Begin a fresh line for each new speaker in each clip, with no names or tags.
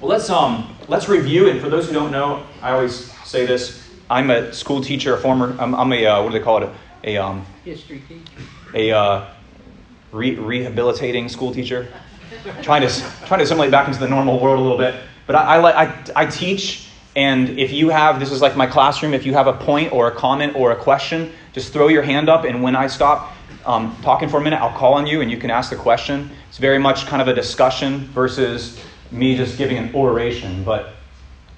Well, let's um let's review. And for those who don't know, I always say this: I'm a school teacher, a former. I'm, I'm a uh, what do they call it? A um
History teacher.
a uh, re- rehabilitating school teacher, trying to trying to assimilate back into the normal world a little bit. But I, I like I, I teach, and if you have this is like my classroom. If you have a point or a comment or a question, just throw your hand up, and when I stop um, talking for a minute, I'll call on you, and you can ask the question. It's very much kind of a discussion versus me just giving an oration. But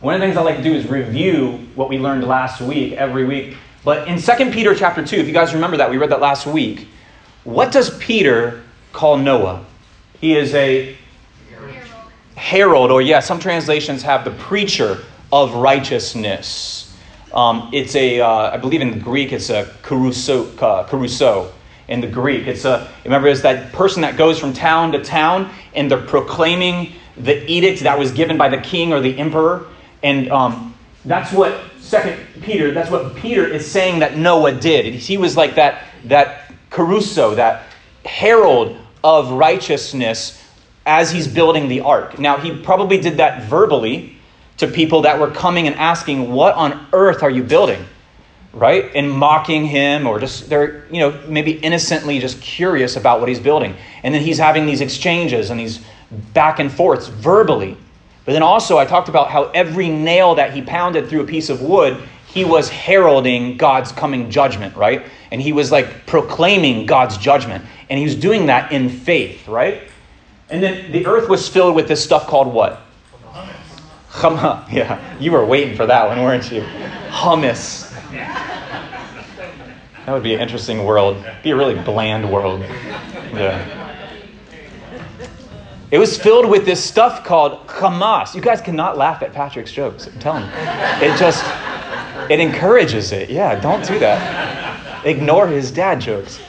one of the things I like to do is review what we learned last week every week. But in 2 Peter chapter 2, if you guys remember that, we read that last week. What does Peter call Noah? He is a herald, or yeah, some translations have the preacher of righteousness. Um, it's a, uh, I believe in Greek, it's a caruso, uh, caruso in the Greek. It's a, remember, it's that person that goes from town to town and they're proclaiming the edict that was given by the king or the emperor. And um, that's what Second Peter, that's what Peter is saying that Noah did. He was like that, that caruso, that herald of righteousness as he's building the ark. Now, he probably did that verbally to people that were coming and asking, What on earth are you building? Right? And mocking him, or just they're, you know, maybe innocently just curious about what he's building. And then he's having these exchanges and these back and forths verbally. But then also, I talked about how every nail that he pounded through a piece of wood, he was heralding God's coming judgment, right? And he was like proclaiming God's judgment. And he was doing that in faith, right? And then the earth was filled with this stuff called what? Hummus. Yeah, you were waiting for that one, weren't you? Hummus. That would be an interesting world. Be a really bland world. Yeah. It was filled with this stuff called Hamas. You guys cannot laugh at Patrick's jokes. I'm telling you. It just, it encourages it. Yeah, don't do that. Ignore his dad jokes.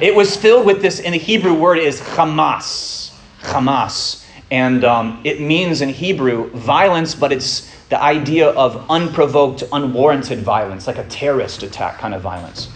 It was filled with this, and the Hebrew word is Hamas. Hamas. And um, it means in Hebrew violence, but it's the idea of unprovoked, unwarranted violence, like a terrorist attack kind of violence.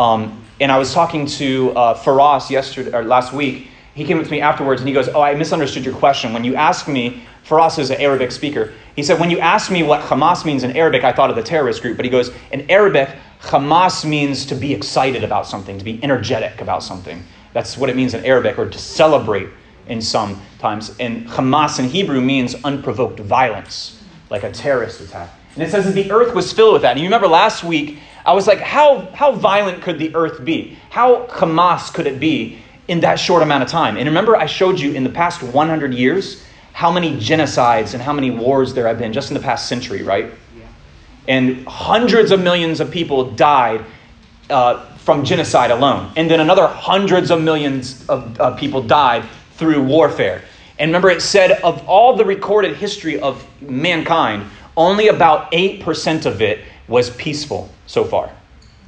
Um, and I was talking to uh, Faraz yesterday or last week. He came up to me afterwards and he goes, "Oh, I misunderstood your question. When you asked me, Faraz is an Arabic speaker. He said, when you asked me what Hamas means in Arabic, I thought of the terrorist group. But he goes, in Arabic, Hamas means to be excited about something, to be energetic about something. That's what it means in Arabic, or to celebrate in some times. And Hamas in Hebrew means unprovoked violence, like a terrorist attack. And it says that the earth was filled with that. And you remember last week, I was like, how, how violent could the earth be? How Hamas could it be in that short amount of time? And remember, I showed you in the past 100 years how many genocides and how many wars there have been just in the past century, right? And hundreds of millions of people died uh, from genocide alone. And then another hundreds of millions of uh, people died through warfare. And remember, it said of all the recorded history of mankind, only about 8% of it was peaceful so far.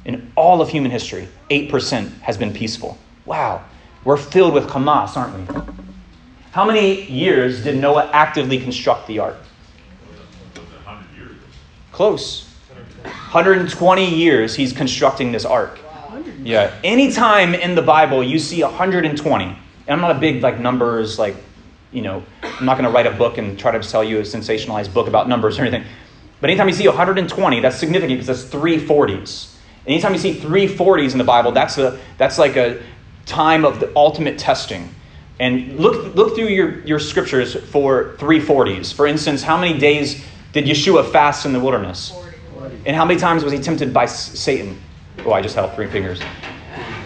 In all of human history, 8% has been peaceful. Wow. We're filled with Hamas, aren't we? How many years did Noah actively construct the ark? Close. 120 years he's constructing this ark. Yeah. Anytime in the Bible you see 120, and I'm not a big like numbers like, you know, I'm not going to write a book and try to sell you a sensationalized book about numbers or anything. But anytime you see 120, that's significant because that's three 40s. Anytime you see three 40s in the Bible, that's a that's like a time of the ultimate testing. And look look through your, your scriptures for 340s. For instance, how many days did Yeshua fast in the wilderness? And how many times was he tempted by Satan? Oh, I just held three fingers.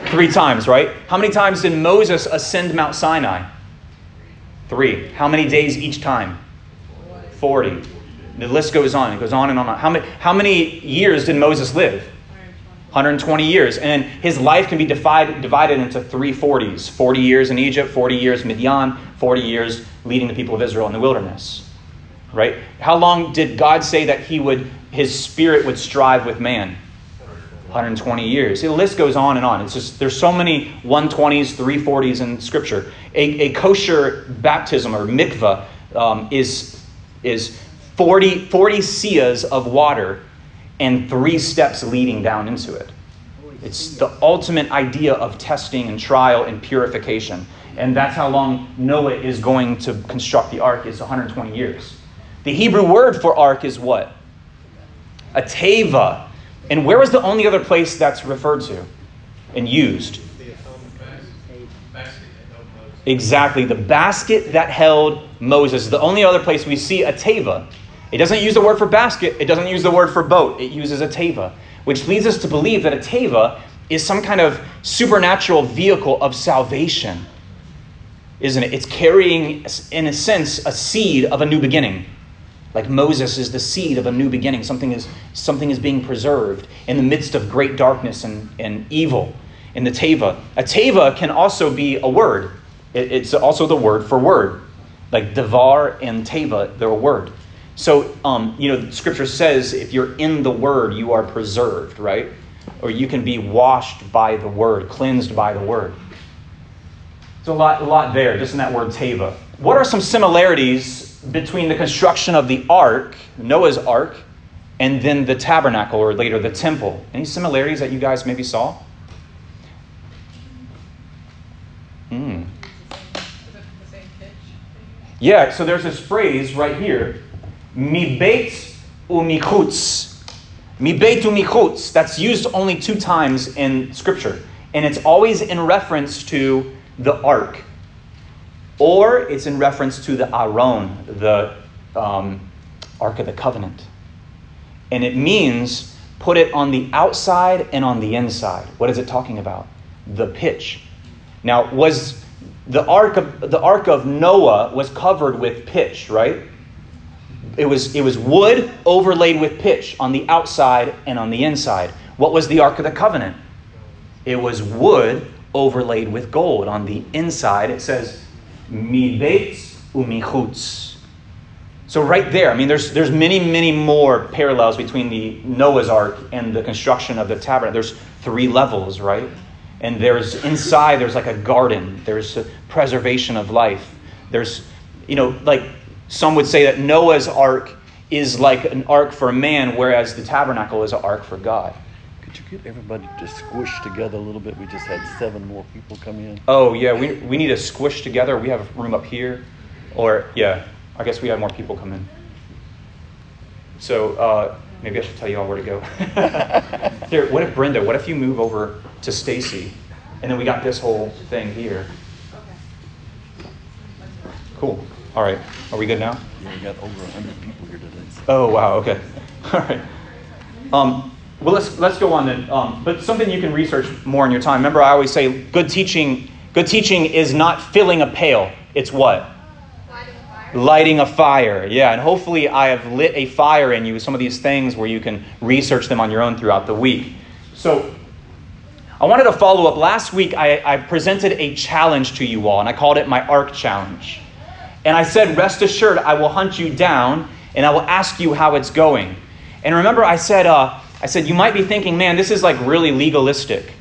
Three times, right? How many times did Moses ascend Mount Sinai? Three. How many days each time? 40. The list goes on. It goes on and on. How many, how many years did Moses live? 120 years. And his life can be divided, divided into three 40s 40 years in Egypt, 40 years Midian, 40 years leading the people of Israel in the wilderness. Right? How long did God say that he would, his spirit would strive with man? 120 years. The list goes on and on. It's just there's so many 120s, 340s in Scripture. A, a kosher baptism or mikvah um, is is 40 40 seahs of water and three steps leading down into it. It's the ultimate idea of testing and trial and purification. And that's how long Noah is going to construct the ark is 120 years. The Hebrew word for ark is what? A teva. And where is the only other place that's referred to and used? Exactly, the basket that held Moses. The only other place we see a teva. It doesn't use the word for basket, it doesn't use the word for boat, it uses a teva, which leads us to believe that a teva is some kind of supernatural vehicle of salvation, isn't it? It's carrying, in a sense, a seed of a new beginning. Like Moses is the seed of a new beginning. Something is, something is being preserved in the midst of great darkness and, and evil in the teva. A teva can also be a word. It, it's also the word for word. Like devar and teva, they're a word. So, um, you know, scripture says if you're in the word, you are preserved, right? Or you can be washed by the word, cleansed by the word. There's a lot, a lot there, just in that word teva. What are some similarities between the construction of the ark, Noah's ark, and then the tabernacle, or later the temple? Any similarities that you guys maybe saw? Hmm. Yeah, so there's this phrase right here, mi beit umichutz. Mi beit umichutz. That's used only two times in Scripture, and it's always in reference to the ark, or it's in reference to the Aron, the um, Ark of the Covenant, and it means put it on the outside and on the inside. What is it talking about? The pitch. Now, was the ark of the ark of Noah was covered with pitch, right? It was it was wood overlaid with pitch on the outside and on the inside. What was the ark of the covenant? It was wood overlaid with gold on the inside. It says mibetz umichutz. So right there, I mean, there's there's many many more parallels between the Noah's ark and the construction of the tabernacle. There's three levels, right? and there's inside there's like a garden there's preservation of life there's you know like some would say that noah's ark is like an ark for a man whereas the tabernacle is an ark for god.
Could you get everybody to squish together a little bit? We just had seven more people come in.
oh yeah we, we need to squish together. We have room up here. Or yeah i guess we have more people come in. So uh, maybe i should tell you all where to go. Here what if brenda what if you move over to stacy? And then we got this whole thing here. Cool all right are we good now
Yeah, we got over 100 people here today.
Oh wow. Okay. All right. Um, well, let's let's go on then. Um, but something you can research more in your time. Remember, I always say good teaching. Good teaching is not filling a pail. It's what?
Lighting a fire.
Lighting a fire. Yeah, and hopefully I have lit a fire in you with some of these things where you can research them on your own throughout the week. So. I wanted to follow up. Last week, I, I presented a challenge to you all, and I called it my ARC challenge. And I said, Rest assured, I will hunt you down and I will ask you how it's going. And remember, I said, uh, I said, you might be thinking, man, this is like really legalistic.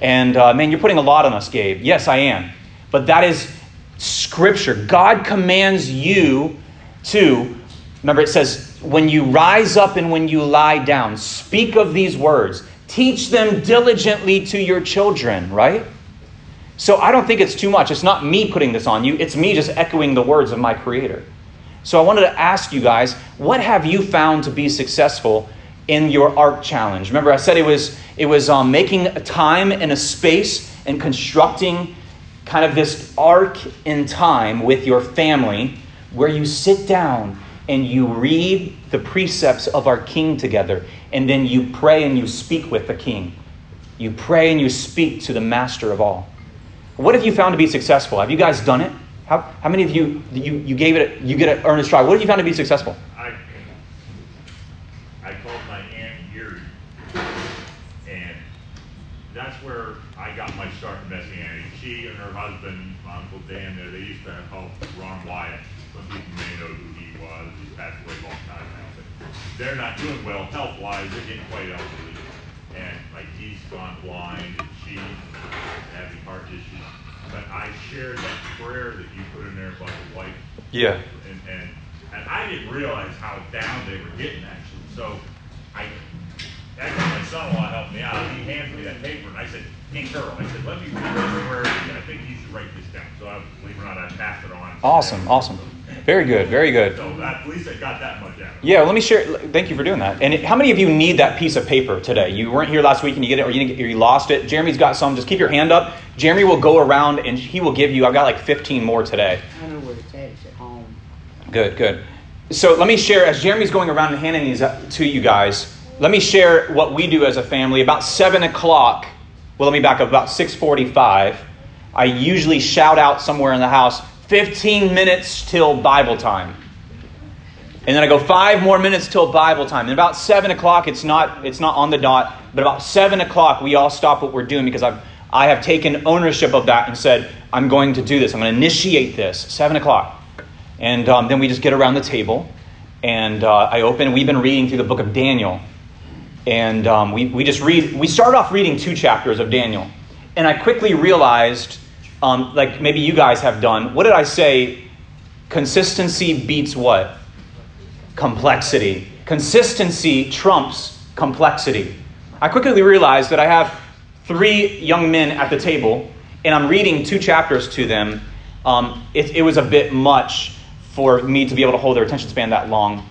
And uh, man, you're putting a lot on us, Gabe. Yes, I am. But that is scripture. God commands you to, remember, it says, when you rise up and when you lie down, speak of these words, teach them diligently to your children, right? So I don't think it's too much. It's not me putting this on you, it's me just echoing the words of my Creator. So I wanted to ask you guys, what have you found to be successful in your ARC challenge? Remember, I said it was it was um, making a time and a space and constructing kind of this arc in time with your family where you sit down and you read the precepts of our King together, and then you pray and you speak with the King. You pray and you speak to the Master of all. What have you found to be successful? Have you guys done it? How, how many of you, you, you gave it, you get an earnest try? What have you found to be successful?
I, I called my Aunt Erie, and that's where I got my start in Messianic. She and her husband, Uncle Dan, there, they used to help Ron Wyatt. Some people may know who he was. He's passed away a long time now. But they're not doing well health-wise. They're getting quite elderly. And like he's gone blind, and having heart issues. But I shared that prayer that you put in there about the wife
Yeah.
and, and, and I didn't realize how down they were getting actually. So I, actually, my son-in-law helped me out. He handed me that paper, and I said, "Hey, Carol," I said, "Let me read this where I think you should write this down." So I, believe it or not, I passed it on.
Awesome, awesome. Very good, very good.
So at least I got that much out.
Yeah, let me share. Thank you for doing that. And how many of you need that piece of paper today? You weren't here last week and you get it, or you, didn't get, or you lost it. Jeremy's got some. Just keep your hand up. Jeremy will go around and he will give you. I've got like 15 more today.
I know where it's at. It's at home.
Good, good. So let me share. As Jeremy's going around and handing these up to you guys, let me share what we do as a family. About seven o'clock. Well, let me back up. About 6:45. I usually shout out somewhere in the house, 15 minutes till Bible time. And then I go five more minutes till Bible time. And about seven o'clock, it's not it's not on the dot, but about seven o'clock, we all stop what we're doing because I've I have taken ownership of that and said I'm going to do this. I'm going to initiate this. Seven o'clock, and um, then we just get around the table, and uh, I open. We've been reading through the book of Daniel, and um, we we just read. We start off reading two chapters of Daniel, and I quickly realized, um, like maybe you guys have done. What did I say? Consistency beats what? complexity. Consistency trumps complexity. I quickly realized that I have three young men at the table, and I'm reading two chapters to them. Um, it, it was a bit much for me to be able to hold their attention span that long.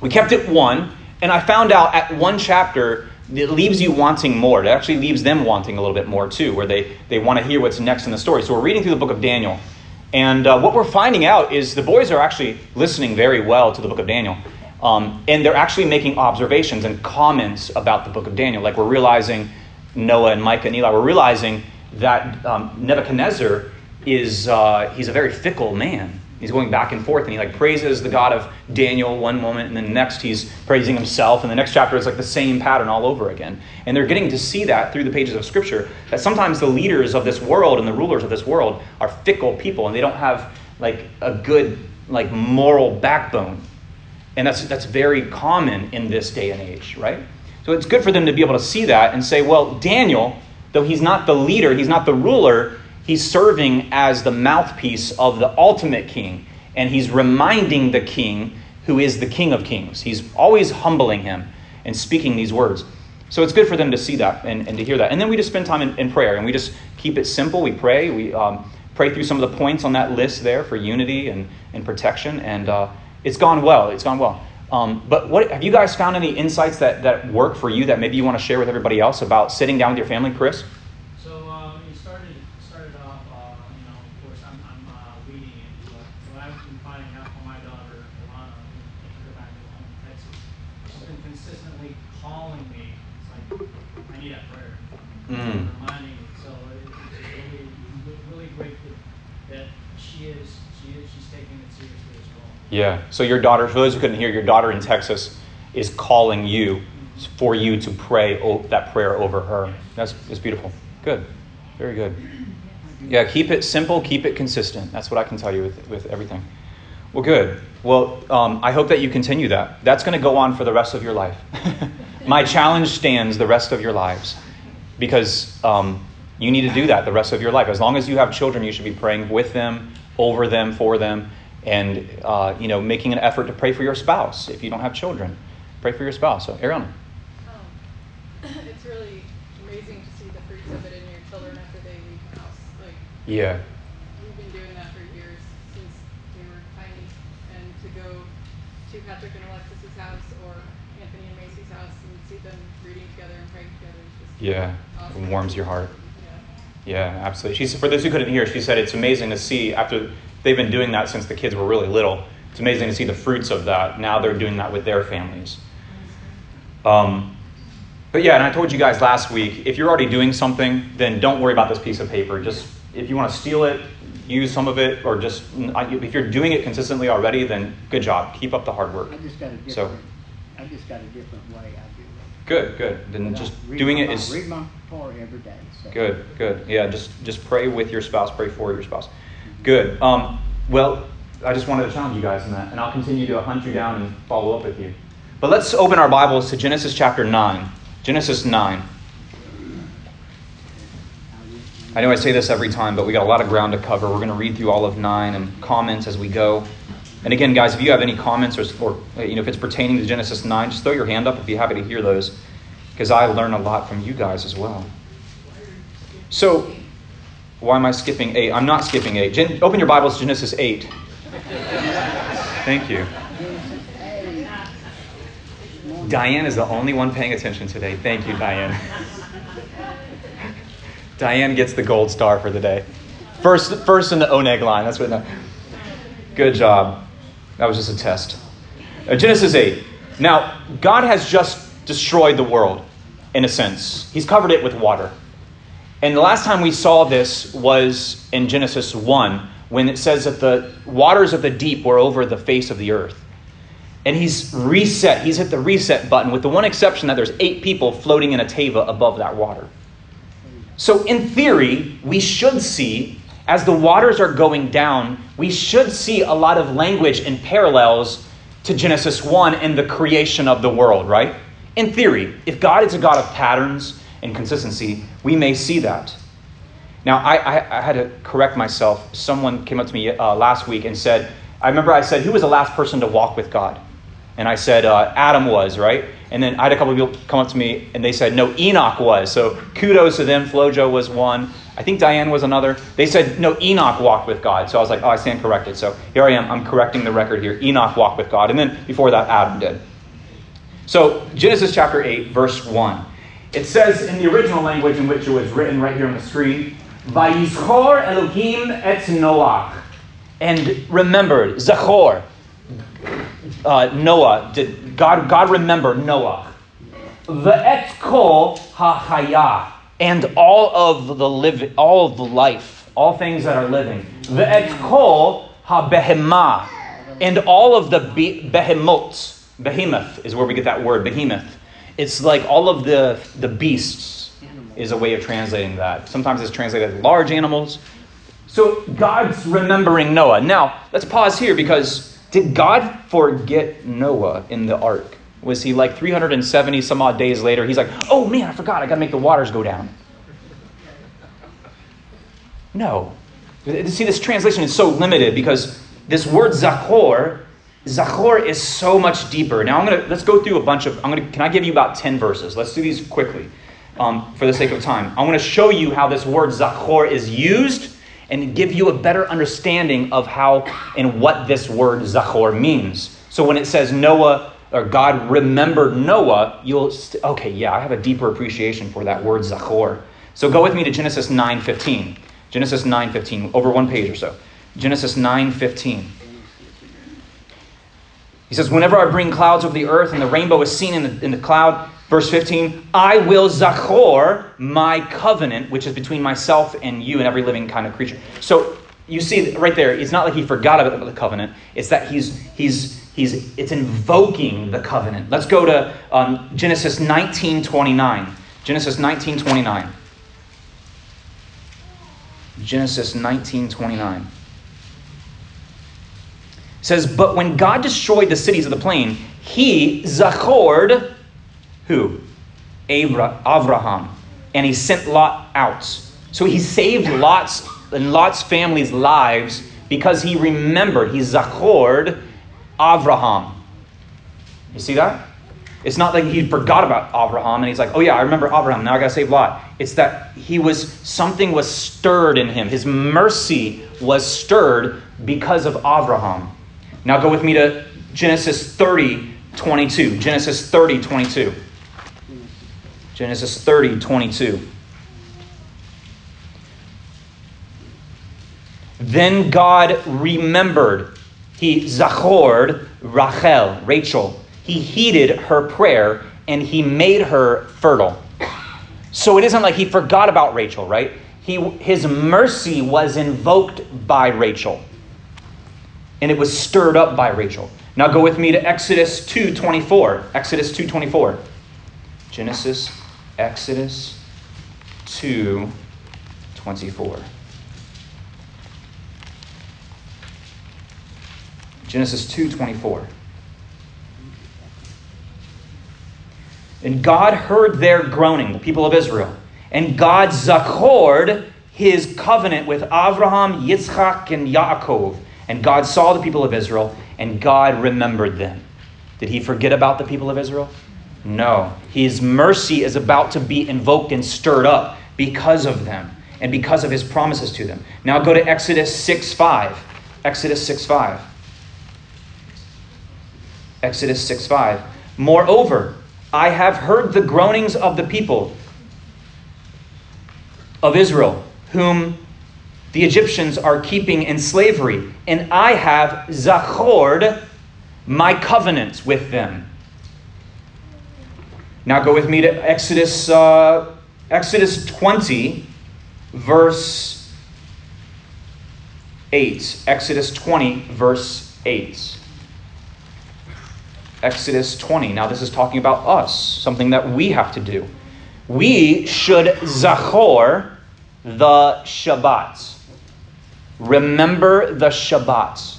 We kept it one, and I found out at one chapter it leaves you wanting more. It actually leaves them wanting a little bit more too, where they, they want to hear what's next in the story. So we're reading through the book of Daniel. And uh, what we're finding out is the boys are actually listening very well to the book of Daniel. Um, and they're actually making observations and comments about the book of Daniel. Like we're realizing, Noah and Micah and Eli, we're realizing that um, Nebuchadnezzar is, uh, he's a very fickle man. He's going back and forth, and he like praises the God of Daniel one moment, and then next he's praising himself, and the next chapter is like the same pattern all over again. And they're getting to see that through the pages of Scripture that sometimes the leaders of this world and the rulers of this world are fickle people, and they don't have like a good like moral backbone, and that's that's very common in this day and age, right? So it's good for them to be able to see that and say, well, Daniel, though he's not the leader, he's not the ruler he's serving as the mouthpiece of the ultimate king, and he's reminding the king who is the king of kings. He's always humbling him and speaking these words. So it's good for them to see that and, and to hear that. And then we just spend time in, in prayer and we just keep it simple. We pray. We um, pray through some of the points on that list there for unity and, and protection. And uh, it's gone well. It's gone well. Um, but what have you guys found any insights that, that work for you that maybe you want to share with everybody else about sitting down with your family, Chris?
So um, it started started off, uh, you know, of course, I'm, I'm uh, leading it, but what I've been finding out from my daughter, Alana, in her back home in Texas, she's been consistently calling me. It's like, I need that prayer.
Mm.
Reminding me. So it- it's really, really great that, that she is, she is, she's taking it seriously as well.
Yeah. So your daughter, for those who couldn't hear, your daughter in Texas is calling you for you to pray o- that prayer over her. That's, that's beautiful. Good. Very good. Yeah, keep it simple, keep it consistent. That's what I can tell you with, with everything. Well, good. Well, um, I hope that you continue that. That's going to go on for the rest of your life. My challenge stands the rest of your lives because um, you need to do that the rest of your life. As long as you have children, you should be praying with them, over them, for them, and uh, you know, making an effort to pray for your spouse if you don't have children. Pray for your spouse. So, Ariana.
Um, it's really amazing to see the fruits of it in your children after they leave the house. Like
Yeah.
we've been doing that for years since we were tiny, and to go to Patrick and Alexis's house or Anthony and Macy's house and see them reading together and praying together is just
Yeah. It warms your heart.
Yeah.
Absolutely. She's, for those who couldn't hear, she said it's amazing to see after they've been doing that since the kids were really little. It's amazing to see the fruits of that. Now they're doing that with their families. Um, but yeah, and I told you guys last week if you're already doing something, then don't worry about this piece of paper. Just if you want to steal it, use some of it, or just if you're doing it consistently already, then good job. Keep up the hard work.
I just got a different,
So-
I just got a different way I.
Good, good. Then just doing it
Read my part every day, so.
Good, good. Yeah, just just pray with your spouse, pray for your spouse. Good. Um, well, I just wanted to challenge you guys in that, and I'll continue to hunt you down and follow up with you. But let's open our Bibles to Genesis chapter 9. Genesis 9. I know I say this every time, but we got a lot of ground to cover. We're going to read through all of 9 and comments as we go. And again, guys, if you have any comments or, or uh, you know, if it's pertaining to Genesis 9, just throw your hand up. I'd be happy to hear those. because I learn a lot from you guys as well. So, why am I skipping 8? I'm not skipping 8. Gen- open your Bibles to Genesis 8. Thank you. Diane is the only one paying attention today. Thank you, Diane. Diane gets the gold star for the day. First, first in the Oneg line. That's what. No. Good job. That was just a test. Uh, Genesis 8. Now, God has just destroyed the world, in a sense. He's covered it with water. And the last time we saw this was in Genesis 1, when it says that the waters of the deep were over the face of the earth. And he's reset, he's hit the reset button, with the one exception that there's eight people floating in a teva above that water. So, in theory, we should see, as the waters are going down, we should see a lot of language and parallels to Genesis 1 and the creation of the world, right? In theory, if God is a God of patterns and consistency, we may see that. Now, I, I, I had to correct myself. Someone came up to me uh, last week and said, I remember I said, Who was the last person to walk with God? And I said, uh, Adam was, right? And then I had a couple of people come up to me and they said, No, Enoch was. So kudos to them. Flojo was one. I think Diane was another. They said, No, Enoch walked with God. So I was like, Oh, I stand corrected. So here I am. I'm correcting the record here. Enoch walked with God. And then before that, Adam did. So Genesis chapter 8, verse 1. It says in the original language in which it was written right here on the screen, Vayizchor Elohim et Noach. And remembered, Zachor, uh, Noah, did God, God remembered Noah. Ve'et kol ha'chaya, and all of the live, all of the life, all things that are living. Ve'et kol ha'behemah, and all of the be- behemoths. Behemoth is where we get that word, behemoth. It's like all of the, the beasts is a way of translating that. Sometimes it's translated as large animals. So God's remembering Noah. Now, let's pause here because did God forget Noah in the ark? Was he like 370 some odd days later? He's like, oh man, I forgot. I got to make the waters go down. No. See, this translation is so limited because this word Zachor, Zachor is so much deeper. Now I'm gonna let's go through a bunch of. I'm gonna. Can I give you about 10 verses? Let's do these quickly, um, for the sake of time. I want to show you how this word Zachor is used and give you a better understanding of how and what this word Zachor means. So when it says Noah or God remembered Noah, you'll st- okay, yeah, I have a deeper appreciation for that word Zachor. So go with me to Genesis 9:15. Genesis 9:15, over one page or so. Genesis 9:15. He says, Whenever I bring clouds over the earth and the rainbow is seen in the, in the cloud, verse 15, I will zachor my covenant, which is between myself and you and every living kind of creature. So you see right there, it's not like he forgot about the covenant. It's that he's, he's, he's, it's invoking the covenant. Let's go to um, Genesis 19 29. Genesis 19 29. Genesis 19 29 says, But when God destroyed the cities of the plain, he zachored who? Abra- Avraham. And he sent Lot out. So he saved Lot's and Lot's family's lives because he remembered, he zachored Avraham. You see that? It's not like he forgot about Abraham and he's like, oh yeah, I remember Abraham. Now I gotta save Lot. It's that he was something was stirred in him. His mercy was stirred because of Abraham. Now go with me to Genesis 30, 22. Genesis 30, 22. Genesis 30, 22. Then God remembered, he zachored Rachel, Rachel. He heeded her prayer and he made her fertile. So it isn't like he forgot about Rachel, right? He, his mercy was invoked by Rachel. And it was stirred up by Rachel. Now go with me to Exodus 2:24. Exodus 2:24. Genesis, Exodus 2:24. Genesis 2:24. And God heard their groaning, the people of Israel. And God zachored his covenant with Abraham, Yitzchak, and Yaakov. And God saw the people of Israel, and God remembered them. Did he forget about the people of Israel? No. His mercy is about to be invoked and stirred up because of them and because of his promises to them. Now go to Exodus 6 5. Exodus 6 5. Exodus 6 5. Moreover, I have heard the groanings of the people of Israel, whom the Egyptians are keeping in slavery, and I have zachored my covenants with them. Now go with me to Exodus, uh, Exodus 20, verse 8. Exodus 20, verse 8. Exodus 20. Now, this is talking about us, something that we have to do. We should zachor the Shabbat. Remember the Shabbat.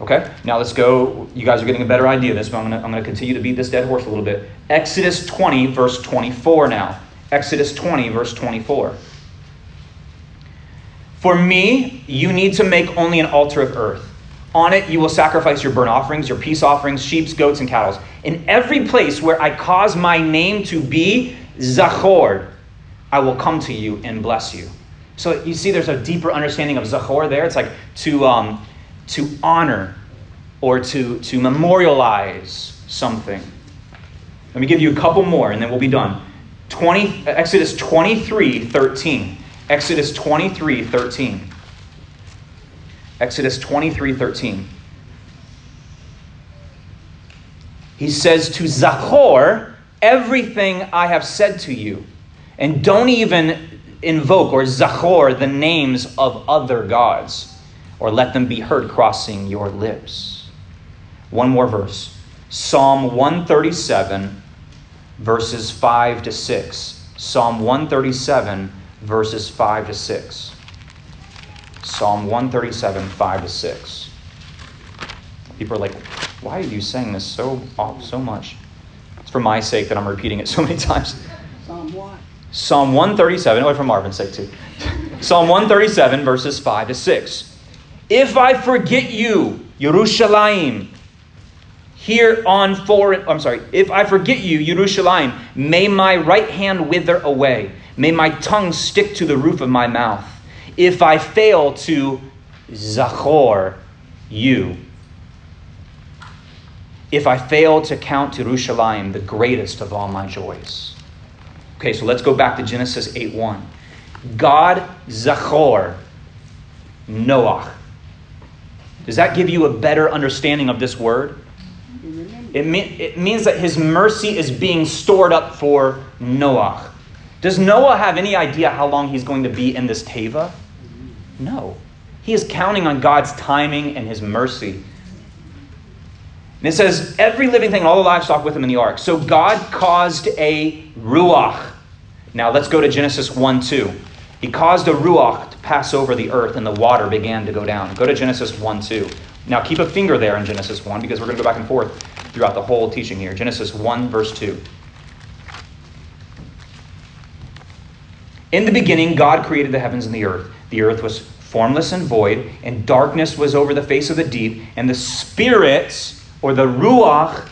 Okay, now let's go. You guys are getting a better idea of this, but I'm going I'm to continue to beat this dead horse a little bit. Exodus 20, verse 24 now. Exodus 20, verse 24. For me, you need to make only an altar of earth. On it you will sacrifice your burnt offerings, your peace offerings, sheep, goats, and cattle. In every place where I cause my name to be Zachor, I will come to you and bless you. So you see, there's a deeper understanding of Zachor there. It's like to, um, to honor or to, to memorialize something. Let me give you a couple more and then we'll be done. 20, Exodus 23 13. Exodus 23 13. Exodus 23 13. He says to Zachor everything I have said to you. And don't even invoke or Zachor the names of other gods, or let them be heard crossing your lips. One more verse Psalm 137, verses 5 to 6. Psalm 137, verses 5 to 6. Psalm 137, 5 to 6. People are like, why are you saying this so, so much? It's for my sake that I'm repeating it so many times.
Psalm what?
Psalm 137, oh, for Marvin's sake too. Psalm 137, verses 5 to 6. If I forget you, Yerushalayim, here on foreign, I'm sorry, if I forget you, Yerushalayim, may my right hand wither away, may my tongue stick to the roof of my mouth. If I fail to zachor you, if I fail to count Yerushalayim the greatest of all my joys. Okay, so let's go back to Genesis 8 1. God zachor Noach. Does that give you a better understanding of this word? It, mean, it means that his mercy is being stored up for Noah. Does Noah have any idea how long he's going to be in this teva? No. He is counting on God's timing and his mercy. And it says, every living thing, all the livestock with him in the ark. So God caused a ruach. Now let's go to Genesis 1 2. He caused a ruach to pass over the earth, and the water began to go down. Go to Genesis 1 2. Now keep a finger there in Genesis 1 because we're going to go back and forth throughout the whole teaching here. Genesis 1, verse 2. In the beginning, God created the heavens and the earth. The earth was formless and void, and darkness was over the face of the deep, and the spirits, or the Ruach.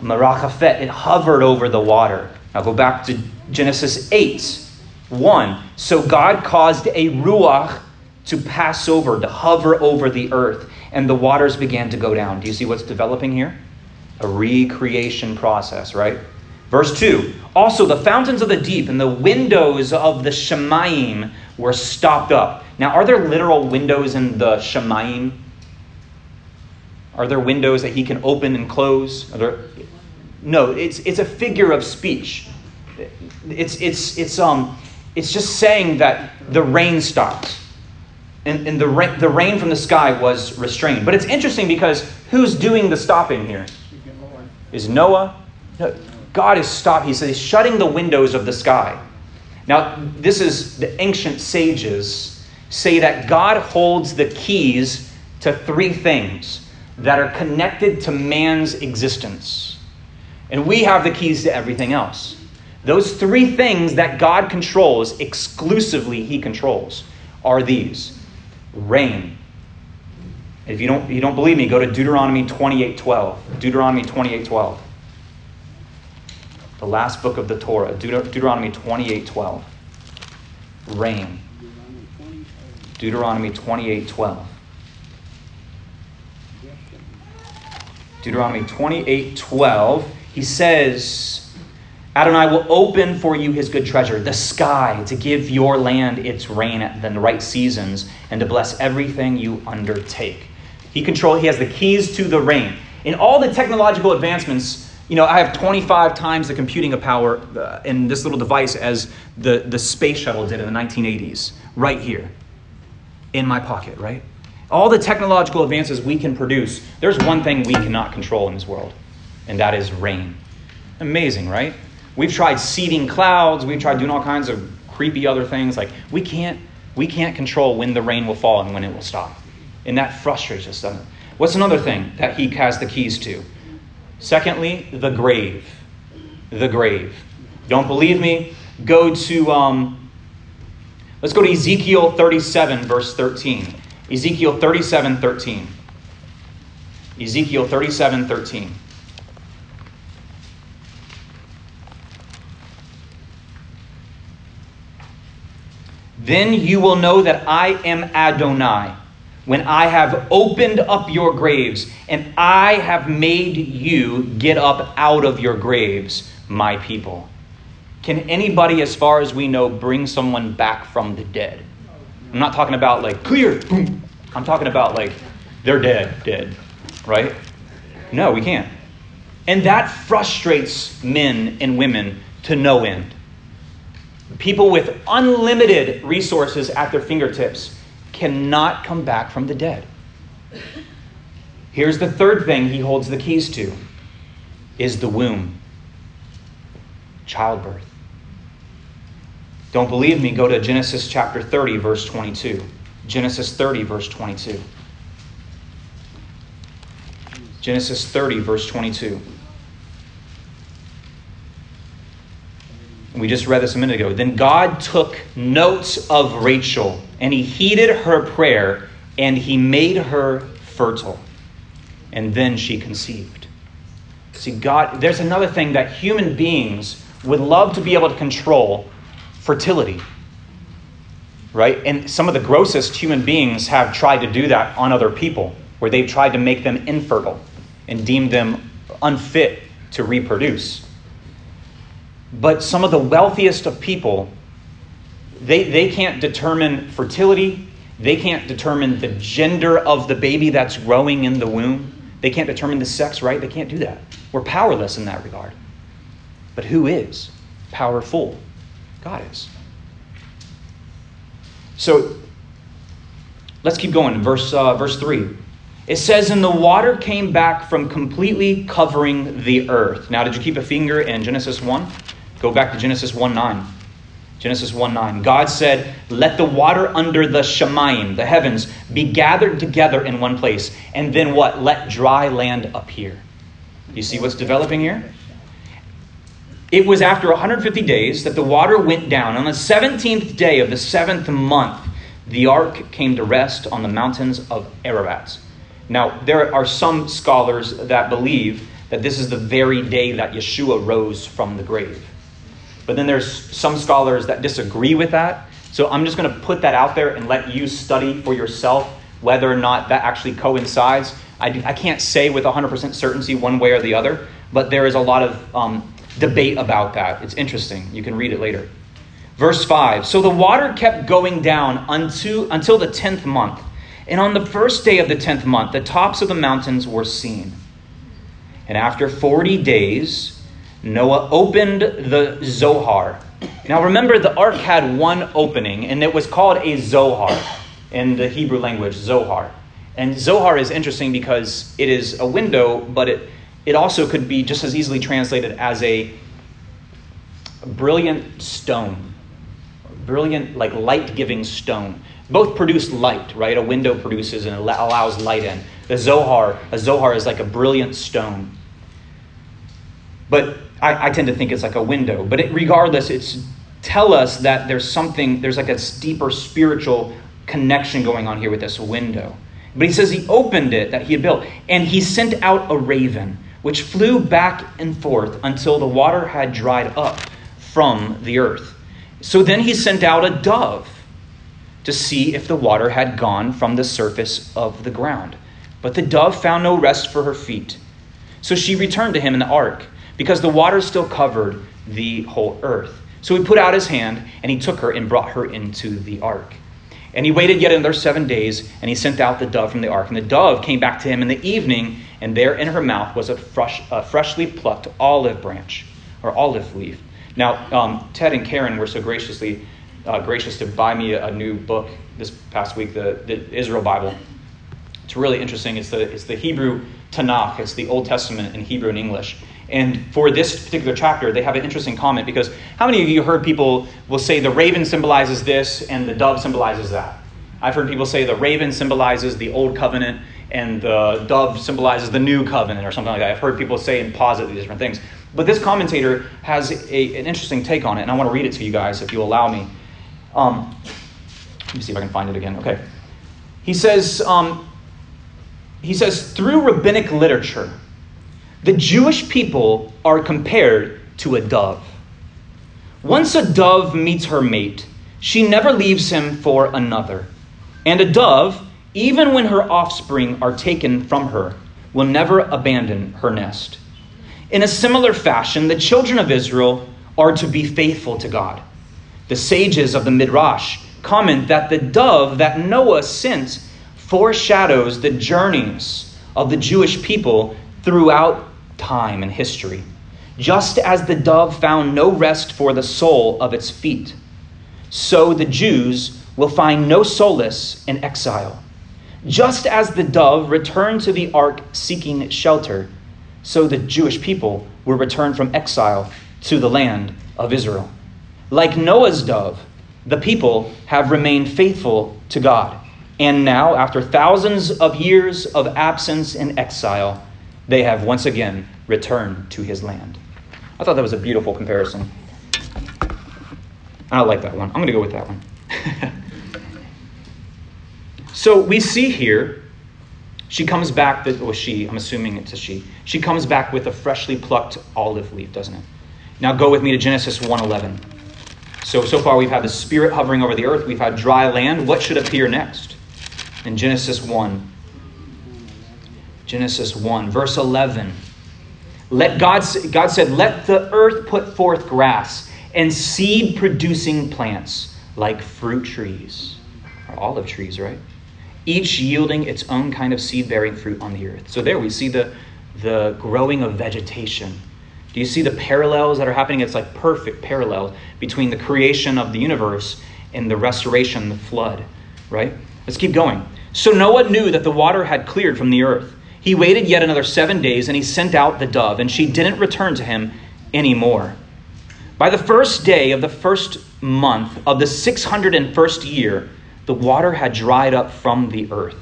Marachafet, it hovered over the water. Now go back to Genesis 8, 1. So God caused a Ruach to pass over, to hover over the earth, and the waters began to go down. Do you see what's developing here? A recreation process, right? Verse 2 Also, the fountains of the deep and the windows of the Shemaim were stopped up. Now, are there literal windows in the Shemaim? Are there windows that he can open and close? There... No, it's, it's a figure of speech. It's, it's, it's, um, it's just saying that the rain stopped. And, and the, rain, the rain from the sky was restrained. But it's interesting because who's doing the stopping here? Is Noah? No, God is stopped. He says shutting the windows of the sky. Now, this is the ancient sages say that God holds the keys to three things that are connected to man's existence. And we have the keys to everything else. Those three things that God controls, exclusively He controls, are these rain. If you don't, you don't believe me, go to Deuteronomy 28 12. Deuteronomy 28 12. The last book of the Torah, Deut- Deuteronomy 28 12. Rain.
Deuteronomy 20, uh,
Deuteronomy 28 12.
yes, sir.
Deuteronomy 28 12. He says, Adonai will open for you his good treasure, the sky, to give your land its rain at the right seasons, and to bless everything you undertake. He control. He has the keys to the rain. In all the technological advancements, you know, I have 25 times the computing power uh, in this little device as the, the space shuttle did in the 1980s, right here in my pocket, right? All the technological advances we can produce, there's one thing we cannot control in this world, and that is rain. Amazing, right? We've tried seeding clouds, we've tried doing all kinds of creepy other things. Like we can't we can't control when the rain will fall and when it will stop. And that frustrates us, doesn't it? What's another thing that he has the keys to? Secondly, the grave. The grave. Don't believe me? Go to um, let's go to Ezekiel 37, verse 13. Ezekiel 37, 13. Ezekiel 37, 13. Then you will know that I am Adonai, when I have opened up your graves, and I have made you get up out of your graves, my people. Can anybody, as far as we know, bring someone back from the dead? I'm not talking about like clear, boom. I'm talking about like they're dead, dead, right? No, we can't. And that frustrates men and women to no end. People with unlimited resources at their fingertips cannot come back from the dead. Here's the third thing he holds the keys to is the womb. Childbirth. Don't believe me? Go to Genesis chapter 30 verse 22. Genesis 30 verse 22. Genesis 30 verse 22. We just read this a minute ago. Then God took notes of Rachel, and he heeded her prayer, and he made her fertile. And then she conceived. See, God, there's another thing that human beings would love to be able to control fertility. Right? And some of the grossest human beings have tried to do that on other people, where they've tried to make them infertile and deemed them unfit to reproduce. But some of the wealthiest of people, they, they can't determine fertility. They can't determine the gender of the baby that's growing in the womb. They can't determine the sex, right? They can't do that. We're powerless in that regard. But who is powerful? God is. So let's keep going. Verse, uh, verse 3. It says, And the water came back from completely covering the earth. Now, did you keep a finger in Genesis 1? Go back to Genesis 1 9. Genesis 1 9. God said, Let the water under the Shemaim, the heavens, be gathered together in one place. And then what? Let dry land appear. You see what's developing here? It was after 150 days that the water went down. On the 17th day of the seventh month, the ark came to rest on the mountains of Ararat. Now, there are some scholars that believe that this is the very day that Yeshua rose from the grave. But then there's some scholars that disagree with that. So I'm just going to put that out there and let you study for yourself whether or not that actually coincides. I, do, I can't say with 100% certainty one way or the other, but there is a lot of um, debate about that. It's interesting. You can read it later. Verse 5 So the water kept going down unto, until the 10th month. And on the first day of the 10th month, the tops of the mountains were seen. And after 40 days, Noah opened the Zohar. Now remember, the ark had one opening, and it was called a Zohar in the Hebrew language, Zohar. And Zohar is interesting because it is a window, but it, it also could be just as easily translated as a brilliant stone, brilliant, like light giving stone. Both produce light, right? A window produces and allows light in. The Zohar, a Zohar is like a brilliant stone. But I, I tend to think it's like a window. But it, regardless, it's tell us that there's something, there's like a deeper spiritual connection going on here with this window. But he says he opened it that he had built, and he sent out a raven which flew back and forth until the water had dried up from the earth. So then he sent out a dove to see if the water had gone from the surface of the ground. But the dove found no rest for her feet. So she returned to him in the ark, because the water still covered the whole earth. So he put out his hand, and he took her and brought her into the ark. And he waited yet another seven days, and he sent out the dove from the ark. And the dove came back to him in the evening, and there in her mouth was a, fresh, a freshly plucked olive branch, or olive leaf. Now, um, Ted and Karen were so graciously uh, gracious to buy me a, a, new book this past week, the, the Israel Bible. It's really interesting. It's the, it's the Hebrew Tanakh, it's the Old Testament in Hebrew and English. And for this particular chapter, they have an interesting comment because how many of you heard people will say the raven symbolizes this and the dove symbolizes that? I've heard people say the raven symbolizes the old covenant and the dove symbolizes the new covenant or something like that. I've heard people say and posit these different things. But this commentator has a, an interesting take on it, and I want to read it to you guys if you allow me. Um, let me see if I can find it again. Okay. He says, um, he says, through rabbinic literature, the Jewish people are compared to a dove. Once a dove meets her mate, she never leaves him for another. And a dove, even when her offspring are taken from her, will never abandon her nest. In a similar fashion, the children of Israel are to be faithful to God. The sages of the Midrash comment that the dove that Noah sent foreshadows the journeys of the Jewish people throughout time and history. Just as the dove found no rest for the sole of its feet, so the Jews will find no solace in exile. Just as the dove returned to the ark seeking shelter, so the Jewish people will return from exile to the land of Israel. Like Noah's dove, the people have remained faithful to God. And now, after thousands of years of absence and exile, they have once again returned to his land. I thought that was a beautiful comparison. I like that one. I'm going to go with that one. so we see here, she comes back, that, or she, I'm assuming it's a she, she comes back with a freshly plucked olive leaf, doesn't it? Now go with me to Genesis 1:11. So so far we've had the spirit hovering over the earth, we've had dry land. What should appear next? In Genesis 1. Genesis 1, verse 11. Let God, God said, Let the earth put forth grass and seed producing plants like fruit trees, or olive trees, right? Each yielding its own kind of seed bearing fruit on the earth. So there we see the, the growing of vegetation. Do you see the parallels that are happening? It's like perfect parallel between the creation of the universe and the restoration, the flood, right? Let's keep going. So Noah knew that the water had cleared from the earth. He waited yet another seven days, and he sent out the dove, and she didn't return to him anymore. By the first day of the first month of the 601st year, the water had dried up from the earth.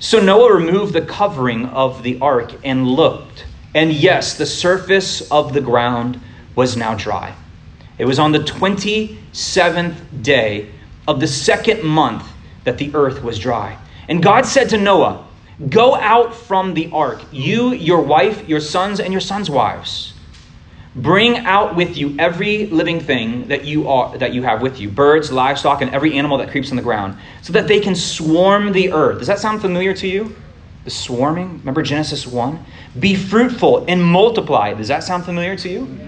So Noah removed the covering of the ark and looked, and yes, the surface of the ground was now dry. It was on the 27th day of the second month that the earth was dry. And God said to Noah, Go out from the ark, you, your wife, your sons, and your sons' wives. Bring out with you every living thing that you are that you have with you, birds, livestock, and every animal that creeps on the ground, so that they can swarm the earth. Does that sound familiar to you? The swarming? Remember Genesis 1? Be fruitful and multiply. Does that sound familiar to you?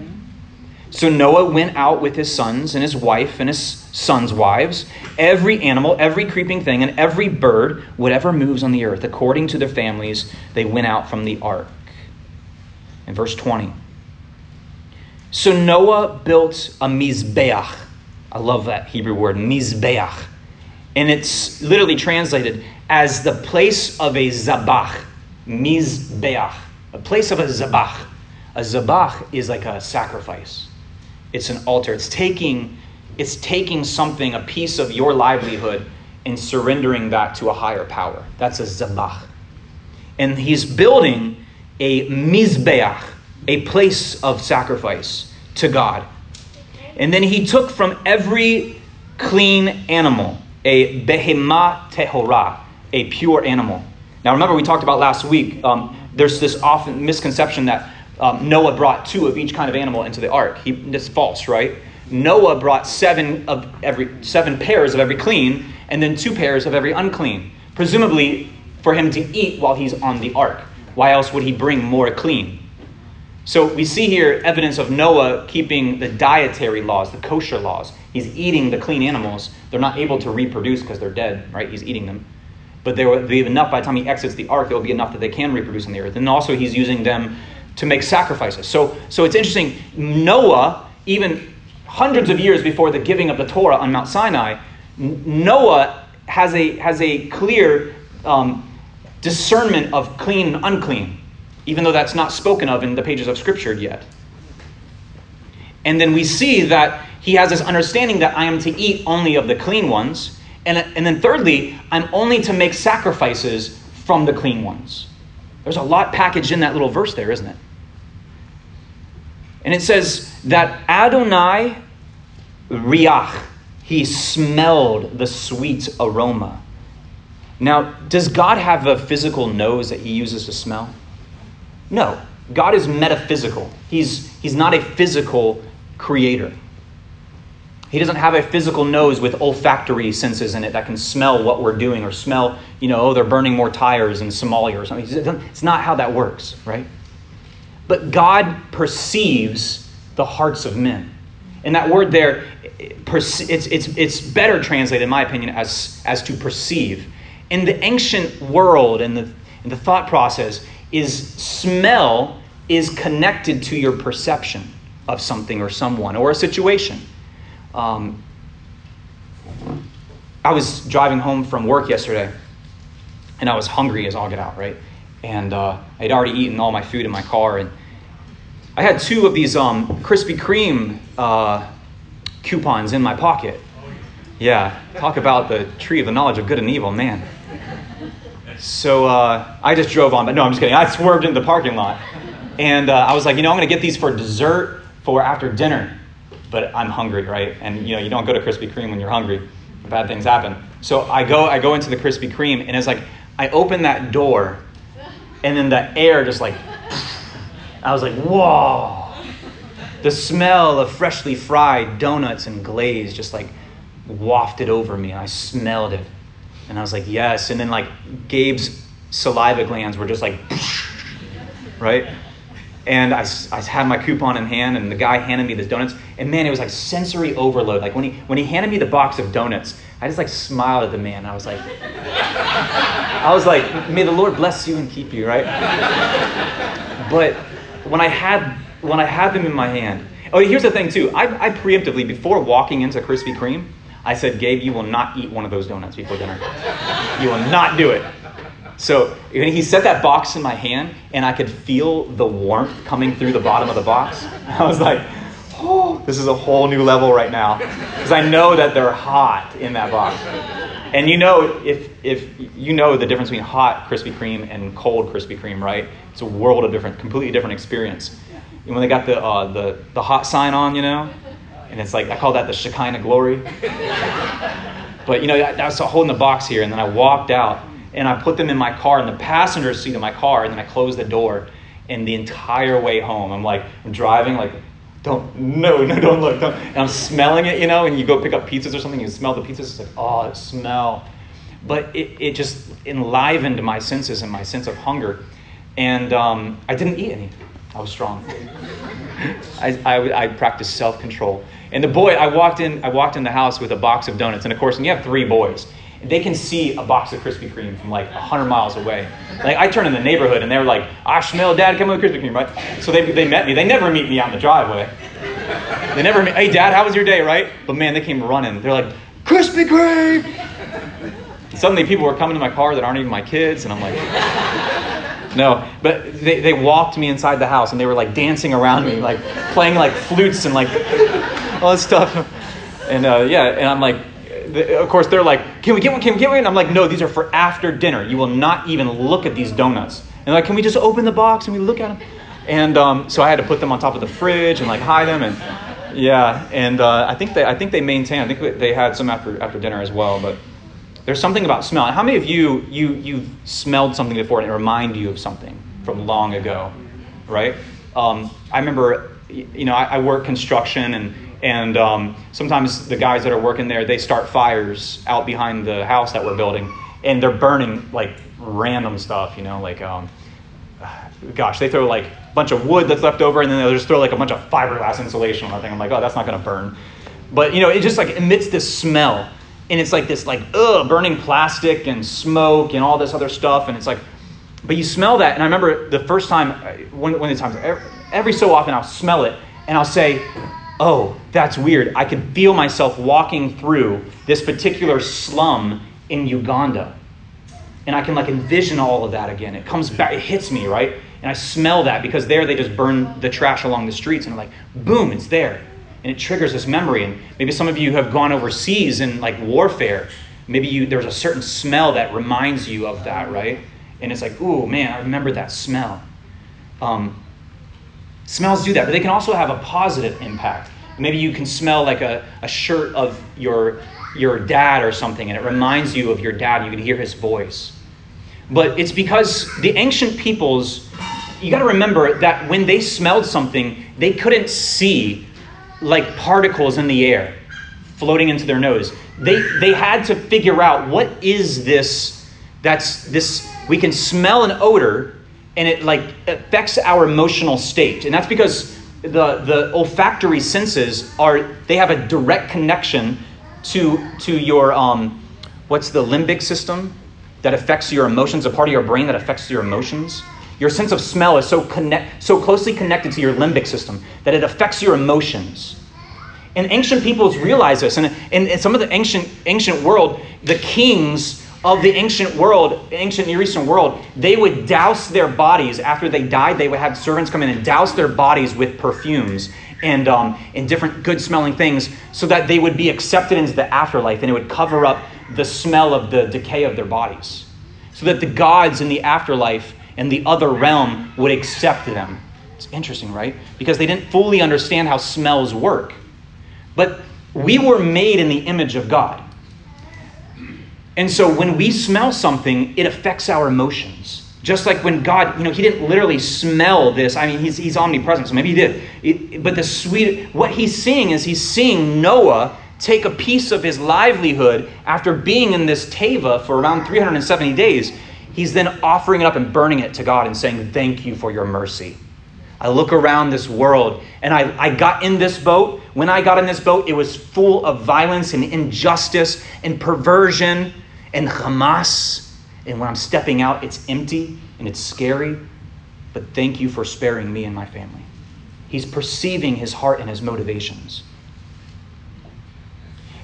So Noah went out with his sons and his wife and his sons' wives, every animal, every creeping thing, and every bird, whatever moves on the earth, according to their families, they went out from the ark. In verse 20. So Noah built a mizbeach. I love that Hebrew word, mizbeach. And it's literally translated as the place of a zabach. Mizbeach. A place of a zabach. A zabach is like a sacrifice it's an altar. It's taking, it's taking something, a piece of your livelihood, and surrendering that to a higher power. That's a zabach. And he's building a mizbeach, a place of sacrifice to God. And then he took from every clean animal a behemah tehorah, a pure animal. Now remember, we talked about last week. Um, there's this often misconception that um, Noah brought two of each kind of animal into the ark. He, that's false, right? Noah brought seven of every seven pairs of every clean, and then two pairs of every unclean, presumably for him to eat while he's on the ark. Why else would he bring more clean? So we see here evidence of Noah keeping the dietary laws, the kosher laws. He's eating the clean animals. They're not able to reproduce because they're dead, right? He's eating them. But there will be enough by the time he exits the ark, there will be enough that they can reproduce on the earth. And also, he's using them to make sacrifices. So, so it's interesting. Noah, even hundreds of years before the giving of the Torah on Mount Sinai, Noah has a, has a clear um, discernment of clean and unclean, even though that's not spoken of in the pages of Scripture yet. And then we see that he has this understanding that I am to eat only of the clean ones. And, and then, thirdly, I'm only to make sacrifices from the clean ones. There's a lot packaged in that little verse there, isn't it? And it says that Adonai riach, he smelled the sweet aroma. Now, does God have a physical nose that he uses to smell? No. God is metaphysical. He's, he's not a physical creator. He doesn't have a physical nose with olfactory senses in it that can smell what we're doing or smell, you know, oh, they're burning more tires in Somalia or something. It's not how that works, right? But God perceives the hearts of men. And that word there, it's, it's, it's better translated, in my opinion, as, as to perceive. In the ancient world and the, the thought process, is smell is connected to your perception of something or someone or a situation. Um, I was driving home from work yesterday, and I was hungry as all get out, right? And uh, I'd already eaten all my food in my car, and I had two of these um, Krispy Kreme uh, coupons in my pocket. Yeah, talk about the tree of the knowledge of good and evil, man. So uh, I just drove on, but no, I'm just kidding. I swerved into the parking lot, and uh, I was like, you know, I'm going to get these for dessert for after dinner but I'm hungry, right? And you know, you don't go to Krispy Kreme when you're hungry. Bad things happen. So I go, I go into the Krispy Kreme, and it's like I open that door, and then the air just like, I was like, whoa! The smell of freshly fried donuts and glaze just like wafted over me. I smelled it, and I was like, yes. And then like Gabe's saliva glands were just like, right? and I, I had my coupon in hand and the guy handed me the donuts and man it was like sensory overload like when he when he handed me the box of donuts i just like smiled at the man i was like i was like may the lord bless you and keep you right? But when i had when i had them in my hand oh here's the thing too. I, I preemptively before walking into krispy kreme i said gabe you will not eat one of those donuts before dinner. You will not do it. So he set that box in my hand, and I could feel the warmth coming through the bottom of the box. I was like, oh, this is a whole new level right now. Because I know that they're hot in that box. And you know, if, if you know the difference between hot Krispy Kreme and cold Krispy Kreme, right? It's a world of different, completely different experience. And when they got the, uh, the, the hot sign on, you know, and it's like, I call that the Shekinah glory. But, you know, I, I was holding the box here, and then I walked out and I put them in my car in the passenger seat of my car, and then I closed the door. And the entire way home, I'm like, I'm driving, like, don't, no, no, don't look. Don't. And I'm smelling it, you know, and you go pick up pizzas or something, you smell the pizzas, it's like, oh, smell. But it, it just enlivened my senses and my sense of hunger. And um, I didn't eat any. I was strong. I, I, I practiced self control. And the boy, I walked in, I walked in the house with a box of donuts, and of course, and you have three boys they can see a box of Krispy Kreme from like 100 miles away. Like I turn in the neighborhood and they're like, I smell dad coming with Krispy Kreme, right? So they, they met me. They never meet me on the driveway. They never meet, hey dad, how was your day, right? But man, they came running. They're like, Krispy Kreme! suddenly people were coming to my car that aren't even my kids, and I'm like, no. But they, they walked me inside the house and they were like dancing around me, like playing like flutes and like all this stuff. And uh, yeah, and I'm like, of course, they're like, can we get one? Can we get one? And I'm like, no, these are for after dinner. You will not even look at these donuts. And like, can we just open the box and we look at them? And um, so I had to put them on top of the fridge and like hide them. And yeah, and uh, I think they, I think they maintain. I think they had some after after dinner as well. But there's something about smell. How many of you you you smelled something before and it reminded you of something? from long ago, right? Um, I remember, you know, I, I work construction and and um, sometimes the guys that are working there they start fires out behind the house that we're building, and they're burning like random stuff, you know, like um, gosh, they throw like a bunch of wood that's left over, and then they'll just throw like a bunch of fiberglass insulation on that thing. I'm like, oh, that's not gonna burn. But you know, it just like emits this smell, and it's like this like ugh, burning plastic and smoke and all this other stuff, and it's like, but you smell that, and I remember the first time, uh, one, one of the times, every, every so often I'll smell it, and I'll say, oh, that's weird. I can feel myself walking through this particular slum in Uganda and I can like envision all of that again. It comes back, it hits me, right? And I smell that because there they just burn the trash along the streets and like, boom, it's there. And it triggers this memory. And maybe some of you have gone overseas in like warfare. Maybe you there's a certain smell that reminds you of that, right? And it's like, ooh, man, I remember that smell. Um, smells do that, but they can also have a positive impact. Maybe you can smell like a, a shirt of your your dad or something, and it reminds you of your dad. You can hear his voice. But it's because the ancient peoples, you got to remember that when they smelled something, they couldn't see like particles in the air floating into their nose. They, they had to figure out what is this that's this we can smell an odor and it like affects our emotional state. And that's because the, the olfactory senses are they have a direct connection to to your um, what's the limbic system that affects your emotions, a part of your brain that affects your emotions. Your sense of smell is so connect so closely connected to your limbic system that it affects your emotions. And ancient peoples realize this. And in, some of the ancient ancient world, the kings of the ancient world, ancient Near Eastern world, they would douse their bodies after they died. They would have servants come in and douse their bodies with perfumes and, um, and different good smelling things so that they would be accepted into the afterlife and it would cover up the smell of the decay of their bodies. So that the gods in the afterlife and the other realm would accept them. It's interesting, right? Because they didn't fully understand how smells work. But we were made in the image of God. And so when we smell something, it affects our emotions. Just like when God, you know, He didn't literally smell this. I mean, He's, he's omnipresent, so maybe He did. It, but the sweet, what He's seeing is He's seeing Noah take a piece of his livelihood after being in this teva for around 370 days. He's then offering it up and burning it to God and saying, Thank you for your mercy. I look around this world and I, I got in this boat. When I got in this boat, it was full of violence and injustice and perversion and Hamas. And when I'm stepping out, it's empty and it's scary. But thank you for sparing me and my family. He's perceiving his heart and his motivations.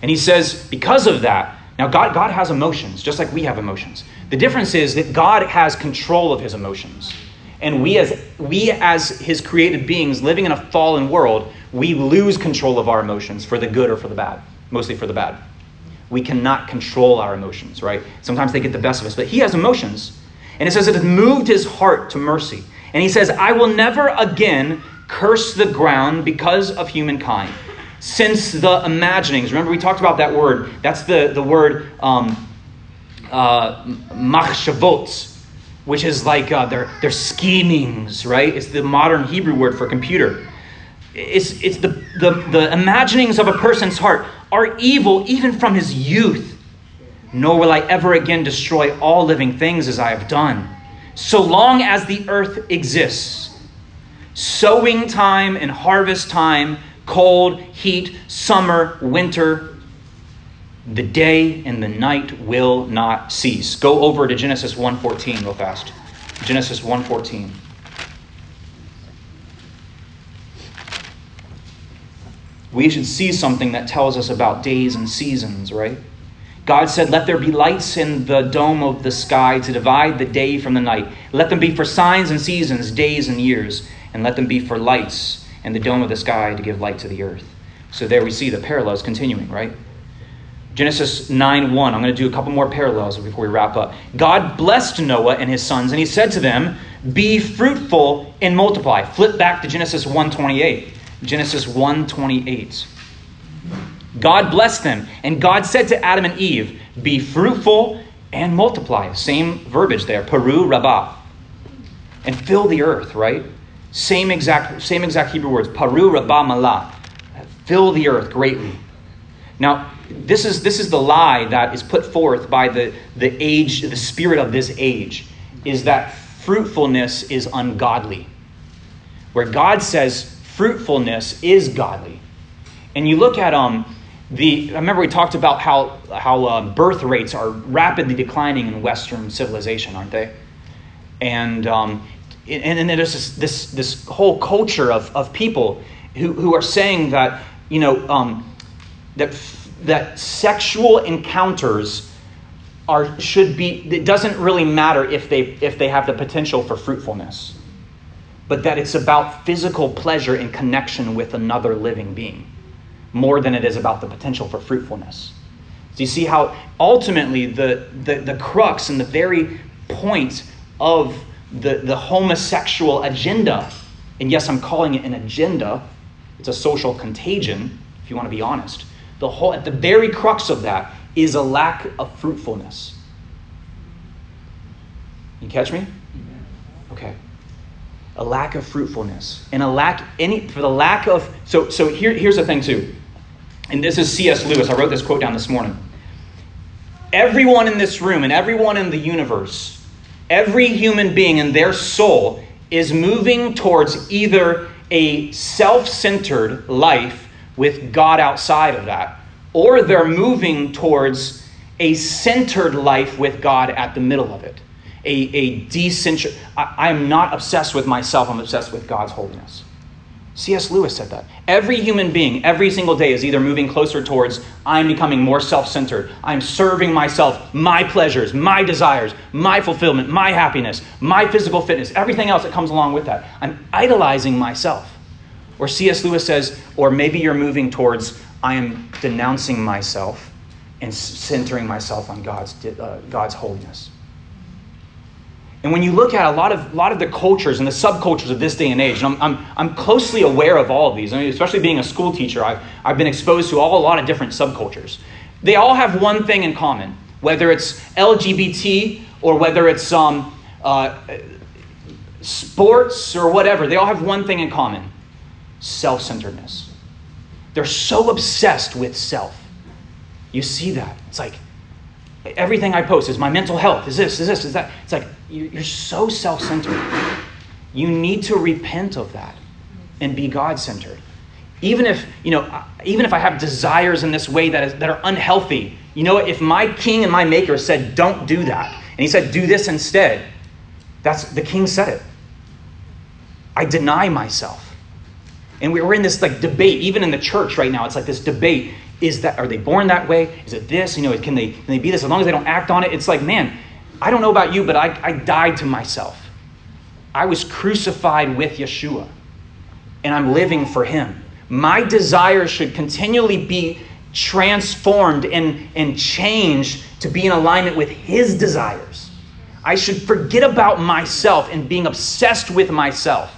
And he says, because of that, now God, God has emotions, just like we have emotions. The difference is that God has control of his emotions. And we as we as his created beings living in a fallen world, we lose control of our emotions for the good or for the bad, mostly for the bad. We cannot control our emotions, right? Sometimes they get the best of us, but he has emotions. And it says it has moved his heart to mercy. And he says, I will never again curse the ground because of humankind. Since the imaginings, remember we talked about that word. That's the, the word um, uh, machshavot, which is like uh, their, their schemings, right? It's the modern Hebrew word for computer. It's, it's the, the, the imaginings of a person's heart are evil even from his youth. Nor will I ever again destroy all living things as I have done, so long as the earth exists. Sowing time and harvest time, cold, heat, summer, winter, the day and the night will not cease. Go over to Genesis 1:14 real fast. Genesis 1:14. We should see something that tells us about days and seasons, right? God said, Let there be lights in the dome of the sky to divide the day from the night. Let them be for signs and seasons, days and years, and let them be for lights in the dome of the sky to give light to the earth. So there we see the parallels continuing, right? Genesis 9 1. I'm going to do a couple more parallels before we wrap up. God blessed Noah and his sons, and he said to them, Be fruitful and multiply. Flip back to Genesis 1 28. Genesis 1 28. God blessed them, and God said to Adam and Eve, Be fruitful and multiply. Same verbiage there, Peru Rabbah. and fill the earth, right? Same exact, same exact Hebrew words, paru rabba malah. Fill the earth greatly. Now, this is, this is the lie that is put forth by the, the age, the spirit of this age, is that fruitfulness is ungodly. Where God says fruitfulness is godly. And you look at um, the, I remember we talked about how, how uh, birth rates are rapidly declining in Western civilization, aren't they? And, um, and, and there's this, this, this whole culture of, of people who, who are saying that, you know, um, that that sexual encounters are should be it doesn't really matter if they if they have the potential for fruitfulness but that it's about physical pleasure in connection with another living being more than it is about the potential for fruitfulness. Do you see how ultimately the the, the crux and the very point of the, the homosexual agenda and yes i'm calling it an agenda it's a social contagion if you want to be honest the whole at the very crux of that is a lack of fruitfulness. You catch me? Okay. A lack of fruitfulness. And a lack any for the lack of so so here, here's the thing too. And this is C.S. Lewis. I wrote this quote down this morning. Everyone in this room and everyone in the universe, every human being in their soul is moving towards either a self centered life with God outside of that, or they're moving towards a centered life with God at the middle of it. A, a decentralized. I am not obsessed with myself, I'm obsessed with God's holiness. C.S. Lewis said that. Every human being, every single day, is either moving closer towards I'm becoming more self centered. I'm serving myself, my pleasures, my desires, my fulfillment, my happiness, my physical fitness, everything else that comes along with that. I'm idolizing myself. Or C.S. Lewis says, or maybe you're moving towards, I am denouncing myself and centering myself on God's, uh, God's holiness. And when you look at a lot of, lot of the cultures and the subcultures of this day and age, and I'm, I'm, I'm closely aware of all of these, I mean, especially being a school teacher, I've, I've been exposed to all, a lot of different subcultures. They all have one thing in common, whether it's LGBT or whether it's um, uh, sports or whatever, they all have one thing in common self centeredness. They're so obsessed with self. You see that. It's like everything I post is my mental health, is this, is this, is that. It's like you're so self centered. You need to repent of that and be God centered. Even if, you know, even if I have desires in this way that, is, that are unhealthy, you know, if my king and my maker said, don't do that, and he said, do this instead, that's the king said it. I deny myself. And we're in this like debate, even in the church right now. It's like this debate: is that are they born that way? Is it this? You know, can they can they be this? As long as they don't act on it, it's like, man, I don't know about you, but I, I died to myself. I was crucified with Yeshua, and I'm living for Him. My desires should continually be transformed and, and changed to be in alignment with His desires. I should forget about myself and being obsessed with myself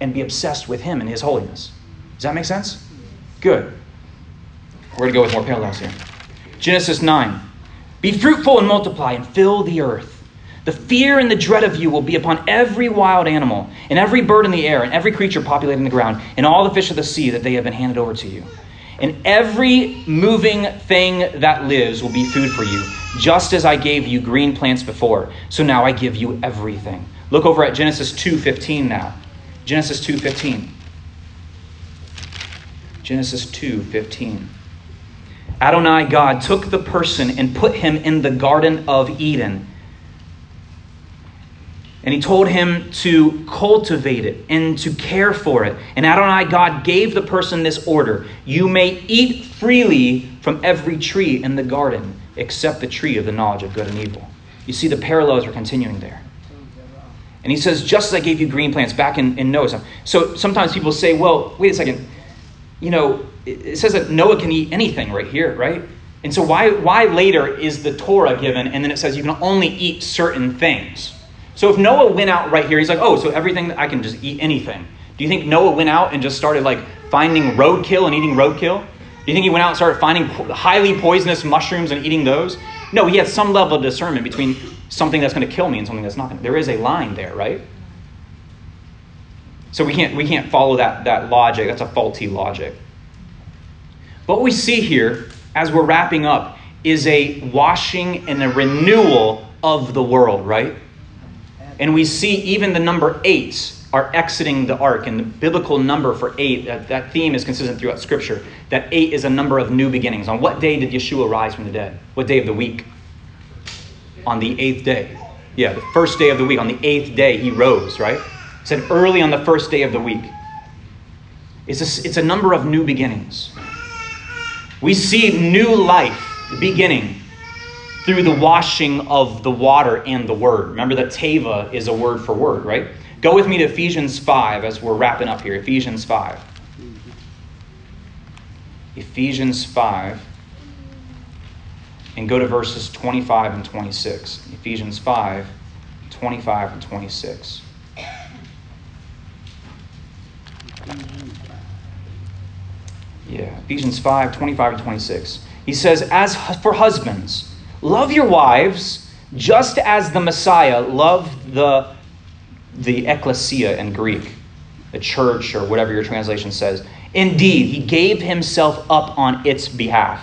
and be obsessed with Him and His holiness. Does that make sense? Good. We're going to go with more parallels here. Genesis 9. Be fruitful and multiply and fill the earth. The fear and the dread of you will be upon every wild animal, and every bird in the air, and every creature populating the ground, and all the fish of the sea that they have been handed over to you. And every moving thing that lives will be food for you, just as I gave you green plants before. So now I give you everything. Look over at Genesis 2:15 now. Genesis 2:15. Genesis 2:15. Adonai God took the person and put him in the garden of Eden. And he told him to cultivate it and to care for it. And Adonai God gave the person this order You may eat freely from every tree in the garden, except the tree of the knowledge of good and evil. You see, the parallels are continuing there. And he says, just as I gave you green plants back in, in Noah's time. So sometimes people say, well, wait a second. You know, it says that Noah can eat anything right here, right? And so why, why later is the Torah given and then it says you can only eat certain things? So if Noah went out right here, he's like, oh, so everything, I can just eat anything. Do you think Noah went out and just started like finding roadkill and eating roadkill? Do you think he went out and started finding highly poisonous mushrooms and eating those? No, he had some level of discernment between something that's going to kill me and something that's not going to. There is a line there, right? So we can't, we can't follow that, that logic. That's a faulty logic. What we see here as we're wrapping up is a washing and a renewal of the world, right? And we see even the number eight are exiting the ark. And the biblical number for eight, that, that theme is consistent throughout Scripture, that eight is a number of new beginnings. On what day did Yeshua rise from the dead? What day of the week? On the eighth day. Yeah, the first day of the week. On the eighth day, he rose, right? Said early on the first day of the week. It's a, it's a number of new beginnings. We see new life beginning through the washing of the water and the word. Remember that teva is a word for word, right? Go with me to Ephesians 5 as we're wrapping up here. Ephesians 5. Ephesians 5. And go to verses 25 and 26. Ephesians 5, 25 and 26. Yeah, Ephesians 5, 25 and 26. He says, As for husbands, love your wives just as the Messiah loved the, the ecclesia in Greek, the church, or whatever your translation says. Indeed, he gave himself up on its behalf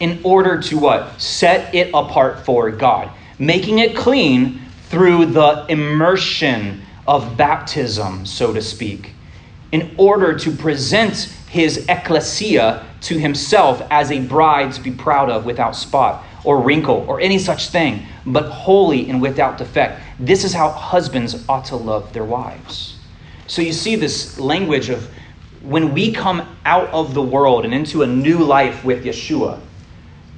in order to what? Set it apart for God, making it clean through the immersion of baptism, so to speak, in order to present his ecclesia to himself as a bride to be proud of without spot or wrinkle or any such thing, but holy and without defect. This is how husbands ought to love their wives. So you see this language of when we come out of the world and into a new life with Yeshua,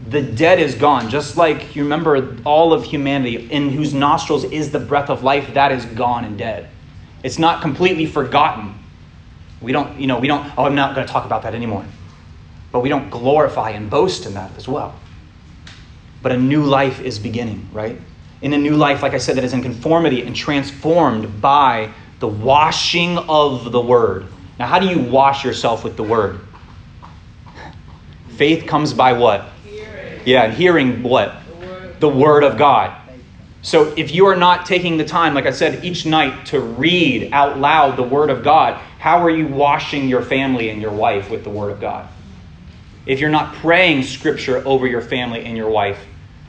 the dead is gone. Just like you remember all of humanity, in whose nostrils is the breath of life, that is gone and dead. It's not completely forgotten. We don't, you know, we don't, oh, I'm not going to talk about that anymore. But we don't glorify and boast in that as well. But a new life is beginning, right? In a new life, like I said, that is in conformity and transformed by the washing of the word. Now, how do you wash yourself with the word? Faith comes by what? Hearing. Yeah, hearing what? The word. the word of God. So if you are not taking the time, like I said, each night to read out loud the Word of God, how are you washing your family and your wife with the Word of God? If you're not praying Scripture over your family and your wife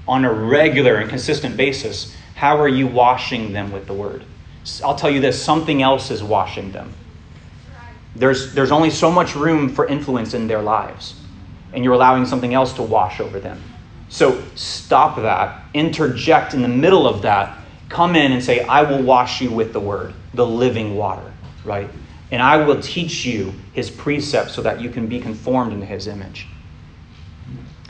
on a regular and consistent basis, how are you washing them with the Word? I'll tell you this something else is washing them. There's, there's only so much room for influence in their lives, and you're allowing something else to wash over them. So stop that, interject in the middle of that, come in and say, I will wash you with the word, the living water, right? And I will teach you his precepts so that you can be conformed into his image.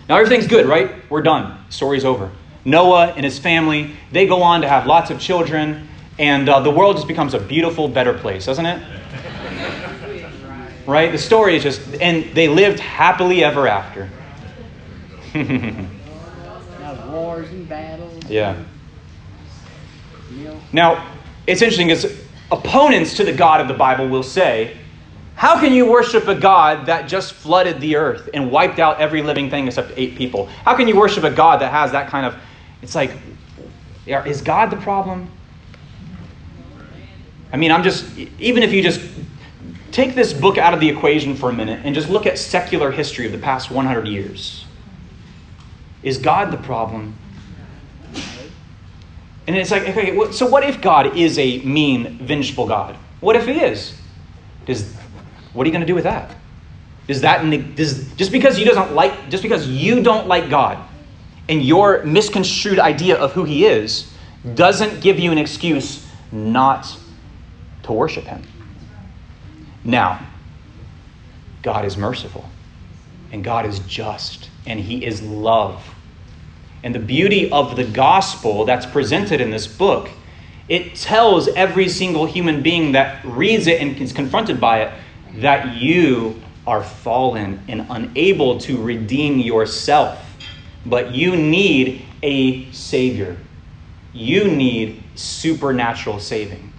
Now, everything's good, right? We're done. Story's over. Noah and his family, they go on to have lots of children, and uh, the world just becomes a beautiful, better place, doesn't it? right? The story is just, and they lived happily ever after.
wars and battles.
Yeah. Now, it's interesting because opponents to the God of the Bible will say, How can you worship a God that just flooded the earth and wiped out every living thing except eight people? How can you worship a God that has that kind of. It's like, is God the problem? I mean, I'm just. Even if you just take this book out of the equation for a minute and just look at secular history of the past 100 years. Is God the problem? And it's like, okay, so what if God is a mean, vengeful God? What if He is? Does, what are you going to do with that? Is that does, just because you doesn't like just because you don't like God and your misconstrued idea of who He is doesn't give you an excuse not to worship Him? Now, God is merciful and God is just and He is love and the beauty of the gospel that's presented in this book, it tells every single human being that reads it and is confronted by it that you are fallen and unable to redeem yourself. But you need a Savior. You need supernatural saving.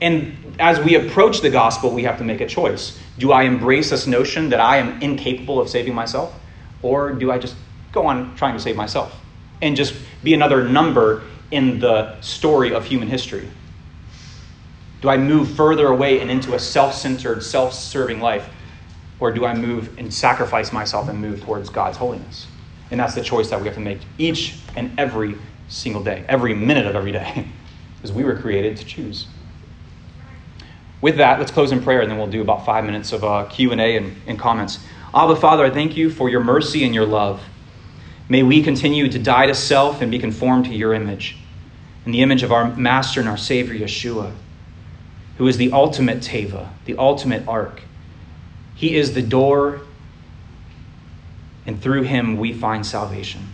And as we approach the gospel, we have to make a choice. Do I embrace this notion that I am incapable of saving myself? Or do I just go on trying to save myself? and just be another number in the story of human history. Do I move further away and into a self centered, self serving life? Or do I move and sacrifice myself and move towards God's holiness? And that's the choice that we have to make each and every single day, every minute of every day, because we were created to choose. With that, let's close in prayer, and then we'll do about five minutes of uh, Q&A and, and comments. Abba, Father, I thank you for your mercy and your love. May we continue to die to self and be conformed to your image, in the image of our Master and our Savior, Yeshua, who is the ultimate Teva, the ultimate ark. He is the door, and through him we find salvation.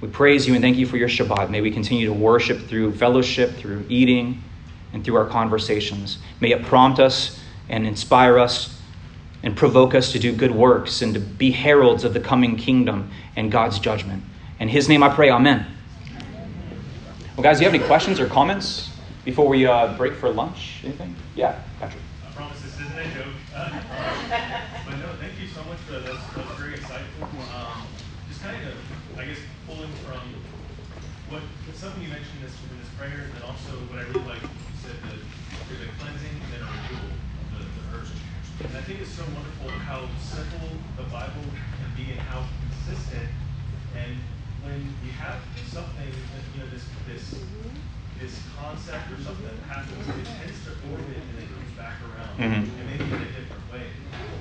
We praise you and thank you for your Shabbat. May we continue to worship through fellowship, through eating, and through our conversations. May it prompt us and inspire us and provoke us to do good works and to be heralds of the coming kingdom and God's judgment. In his name I pray, Amen. Well, guys, do you have any questions or comments before we uh, break for lunch? Anything? Yeah, Patrick.
I promise this isn't a joke. Uh, but no, thank you so much for that. That's, very insightful. Um, just kind of, I guess, pulling from what something you mentioned this in this prayer, and then also what I really like, you said that there's cleansing and then a renewal of the, the earth. And I think it's so wonderful how simple the Bible can be and how consistent. And when you have something, you know, this this this concept or something that happens, it tends to orbit and it comes back around,
Mhm.
and maybe in a different way.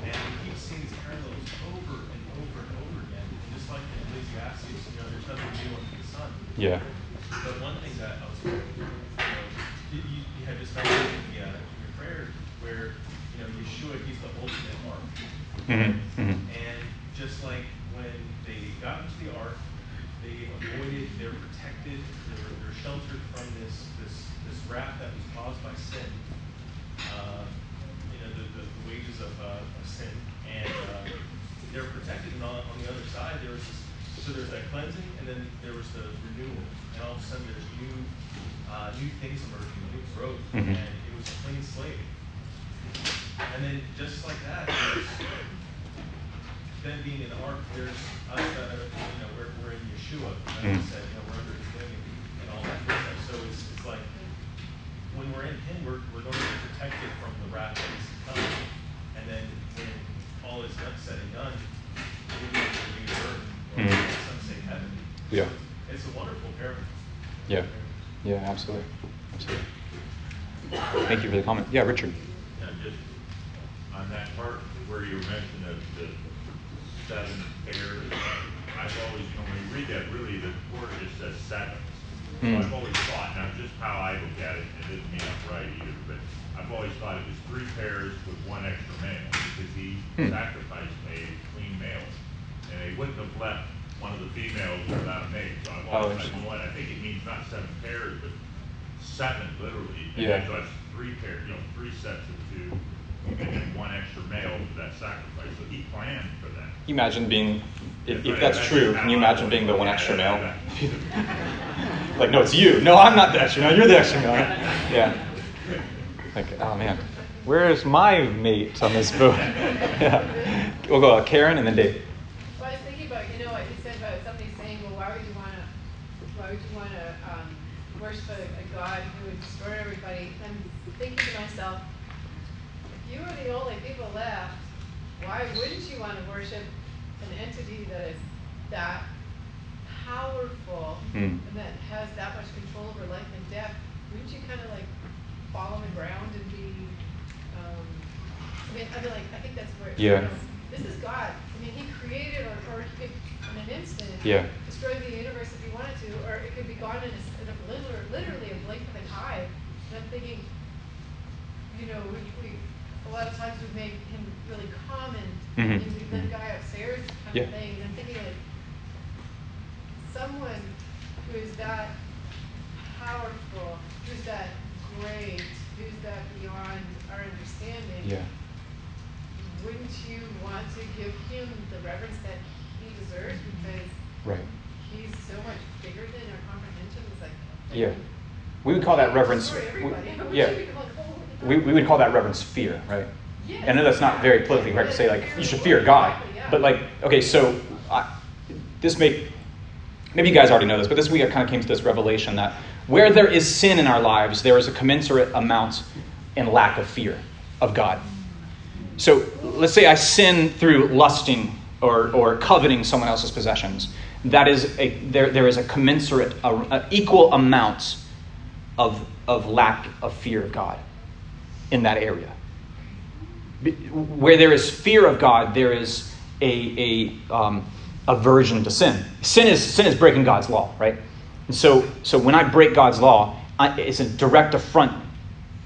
And we keep seeing these parallels over and over and over again. And just like in Ecclesiastes, you know, there's nothing new under the sun.
Yeah.
But one thing that I was, you know, you, you had just mentioned in, the, uh, in your prayer where, you know, Yeshua, he's the ultimate ark.
hmm hmm
And just like when they got into the ark, they avoided, they're protected, sheltered from this, this, this wrath that was caused by sin. Uh, you know, the, the, wages of, uh, of sin. And uh, they're protected, and on, on the other side, there was this, so there's that cleansing, and then there was the renewal. And all of a sudden, there's new, uh, new things emerging, new growth,
Mhm.
and it was a clean slate. And then just like that, then being in the ark, there's us that are, you know, we're, we're in Yeshua. And
Mm.
said, you know, we're under his wing and, and all that good stuff. So it's, it's like, when we're in him, we're, we're going to be protected from the wrath that is to come. And then when all is done, said and done, we'll be in the new earth, or
Mm.
some say heaven.
Yeah.
It's a wonderful parable.
Yeah. Yeah, absolutely. Absolutely. Thank you for the comment. Yeah, Richard.
Now, just on that part where you mentioned of the seven pairs, I've always, you know, when you read that, really, the word just says seven. So
Hmm.
I've always thought, now just how I look at it, it doesn't mean I'm right either, but I've always thought it was three pairs with one extra male, because he
Hmm.
sacrificed a clean male. And they wouldn't have left one of the females without a mate, so I've
Oh,
always thought, you know what, I think it means not seven pairs, but seven literally. And
Yeah.
then that's three pair, you know, three sets of two, and then one extra male for that sacrifice, so he planned for that.
Can you imagine being, if, if that's
that's
true,
how
can you imagine being the one extra male? like, no, it's you. No, I'm not the extra male. You're the extra male. Yeah. Like, oh man, where is my mate on this boat? yeah. We'll go uh, Karen and then Dave.
Well, I was thinking about, you know, what you said about somebody saying, well, why would you want to, why would you want to um, worship a, a God who would destroy everybody? I'm thinking to myself, if you were the only people left, why wouldn't you want to worship an entity that is that powerful
Hmm.
and that has that much control over life and death? Wouldn't you kind of like fall on the ground and be, um, I mean, I mean, like, I think that's where, you
Yeah.
know, this is God. I mean, He created, or, or He could, in an instant,
Yeah.
destroy the universe if He wanted to, or it could be gone in a, in a literally, literally a blink of an eye. And I'm thinking, you know, we, we a lot of times we make Him really common,
Mhm.
and we let guy upstairs kind
Yeah.
of thing. And I'm thinking like, someone who is that powerful, who's that great, who's that beyond our understanding
Yeah.
wouldn't you want to give him the reverence that he deserves because
Right.
he's so much bigger than our comprehension? It's like
Yeah. We would call that reverence. We-
everybody. How would
yeah.
you become like, oh,
We, we would call that reverence fear, right?
Yes.
I know that's not very politically correct to say, like, you should fear God. But, like, okay, so I, this may, maybe you guys already know this, but this week I kind of came to this revelation that where there is sin in our lives, there is a commensurate amount and lack of fear of God. So let's say I sin through lusting or, or coveting someone else's possessions. That is a, there, there is a commensurate, a, a equal amount of, of lack of fear of God in that area. Where there is fear of God, there is a, a um, aversion to sin. Sin is, sin is breaking God's law, right? And so, so when I break God's law, I, it's a direct affront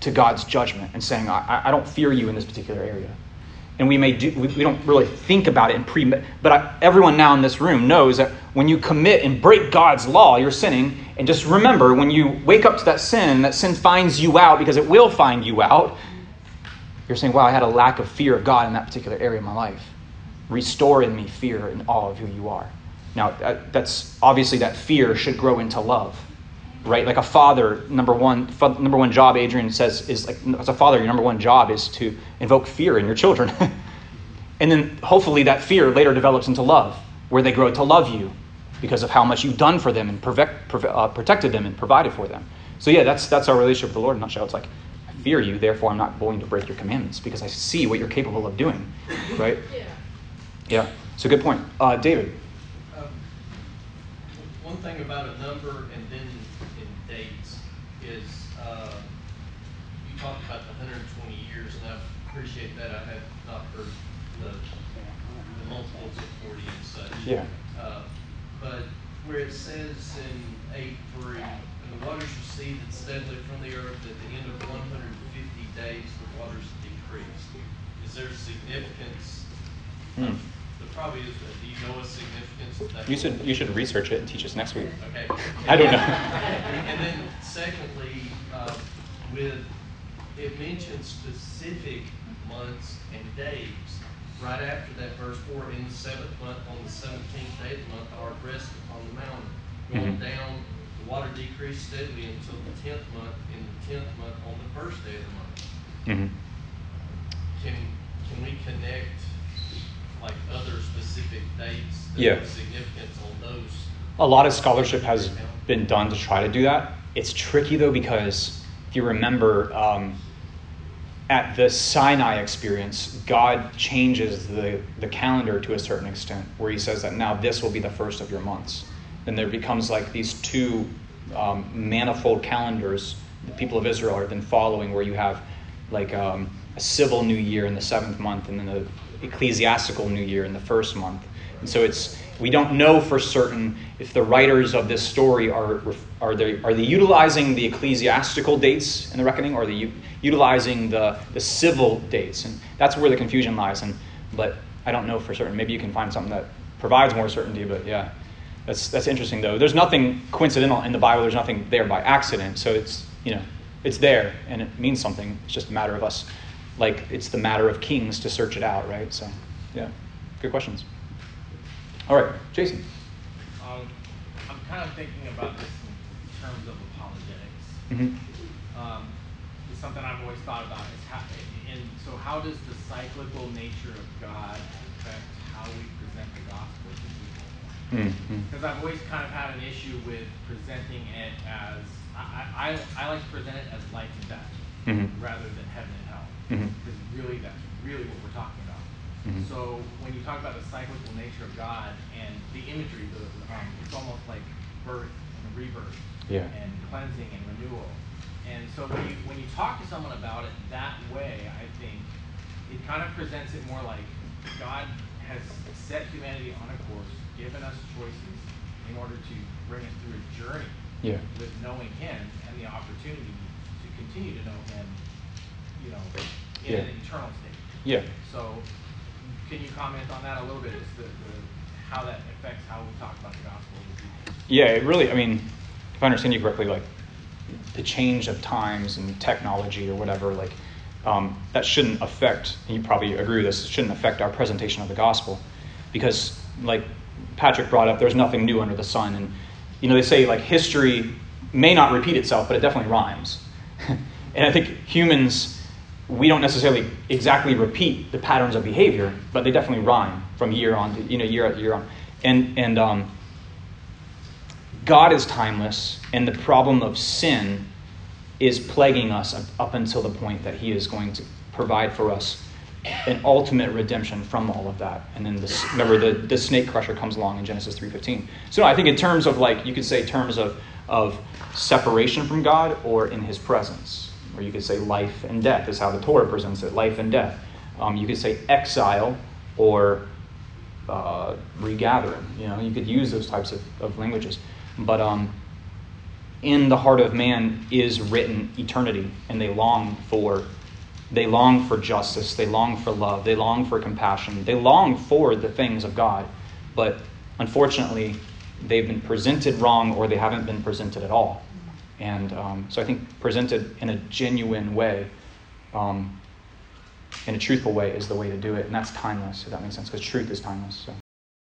to God's judgment and saying, I, I don't fear you in this particular area. And we may do, we, we don't really think about it in pre, but I, everyone now in this room knows that when you commit and break God's law, you're sinning. And just remember, when you wake up to that sin, that sin finds you out because it will find you out. You're saying, wow, I had a lack of fear of God in that particular area of my life. Restore in me fear and awe of who you are. Now, that's obviously that fear should grow into love right? Like a father, number one, number one job, Adrian says, is like as a father, your number one job is to invoke fear in your children, and then hopefully that fear later develops into love, where they grow to love you because of how much you've done for them and protect, uh, protected them and provided for them. So yeah, that's that's our relationship with the Lord in a nutshell. It's like fear you, therefore I'm not going to break your commandments because I see what you're capable of doing, right?
Yeah.
Yeah. So good point, uh, David.
Um, One thing about a number and then in dates is, uh, you talked about the hundred and twenty years, and I appreciate that, I have not heard the, the multiples of forty and such.
Yeah.
Uh, But where it says in eight three, and the waters receded steadily from the earth, at the end of one hundred and fifty days, the waters decreased. Is there significance?
Hmm.
There probably is, but do you know a significance of that?
You should you should research it and teach us next week.
Okay.
I don't know.
And then secondly, uh, with, it mentions specific months and days. Right after that verse four, in the seventh month, on the seventeenth day of the month, thou art rested upon the mountain. Going
Mhm.
down, water decreased steadily until the tenth month, in the tenth month, on the first day of the month.
hmm
Can, can we connect like other specific dates? that
Yeah.
have Significance on those?
A lot of scholarship has been done to try to do that. It's tricky though because if you remember, um, at the Sinai experience, God changes the, the calendar to a certain extent, where He says that now this will be the first of your months. Then there becomes like these two um, manifold calendars the people of Israel are then following, where you have like um, a civil new year in the seventh month, and then the ecclesiastical new year in the first month. And so it's we don't know for certain if the writers of this story are are they are they utilizing the ecclesiastical dates in the reckoning, or are they utilizing the the civil dates, and that's where the confusion lies. And but I don't know for certain. Maybe you can find something that provides more certainty. But yeah, that's that's interesting though. There's nothing coincidental in the Bible. There's nothing there by accident. So it's you know it's there and it means something. It's just a matter of us, like it's the matter of kings to search it out, right? So yeah, good questions. All right, Jason.
Um, I'm kind of thinking about this in terms of apologetics.
hmm
Um, it's something I've always thought about is how, and so how does the cyclical nature of God affect how we present the gospel to
Mm-hmm.
Because I've always kind of had an issue with presenting it as, I, I, I like to present it as life and death
Mhm.
rather than heaven and hell.
Mhm.
Because really, that's really what we're talking about.
Mhm.
So when you talk about the cyclical nature of God and the imagery, the, um, it's almost like birth and rebirth
Yeah.
and cleansing and renewal. And so when you when you talk to someone about it that way, I think it kind of presents it more like God has set humanity on a course, given us choices in order to bring us through a journey
Yeah.
with knowing Him and the opportunity to continue to know Him, you know, in
Yeah.
an eternal state.
Yeah.
So, can you comment on that a little bit, just the, the, how that affects how we talk about the gospel?
Yeah, it really, I mean, if I understand you correctly, like the change of times and technology or whatever, like um, that shouldn't affect, and you probably agree with this, it shouldn't affect our presentation of the gospel. Because, like Patrick brought up, there's nothing new under the sun. And, you know, they say like history may not repeat itself, but it definitely rhymes. and I think humans, we don't necessarily exactly repeat the patterns of behavior, but they definitely rhyme from year on to, you know, year after year on. And, and, um, God is timeless, and the problem of sin is plaguing us up- until the point that He is going to provide for us an ultimate redemption from all of that. And then this, remember the, the snake crusher comes along in Genesis 3.15. So I think in terms of like, you could say terms of, of separation from God or in his presence. Or you could say life and death is how the Torah presents it, life and death. Um, you could say exile or uh, regathering. You know, you could use those types of, of languages. But um, in the heart of man is written eternity, and they long for they long for justice, they long for love, they long for compassion, they long for the things of God. But unfortunately, they've been presented wrong or they haven't been presented at all. And um, so I think presented in a genuine way, um, in a truthful way, is the way to do it. And that's timeless, if that makes sense, because truth is timeless. So.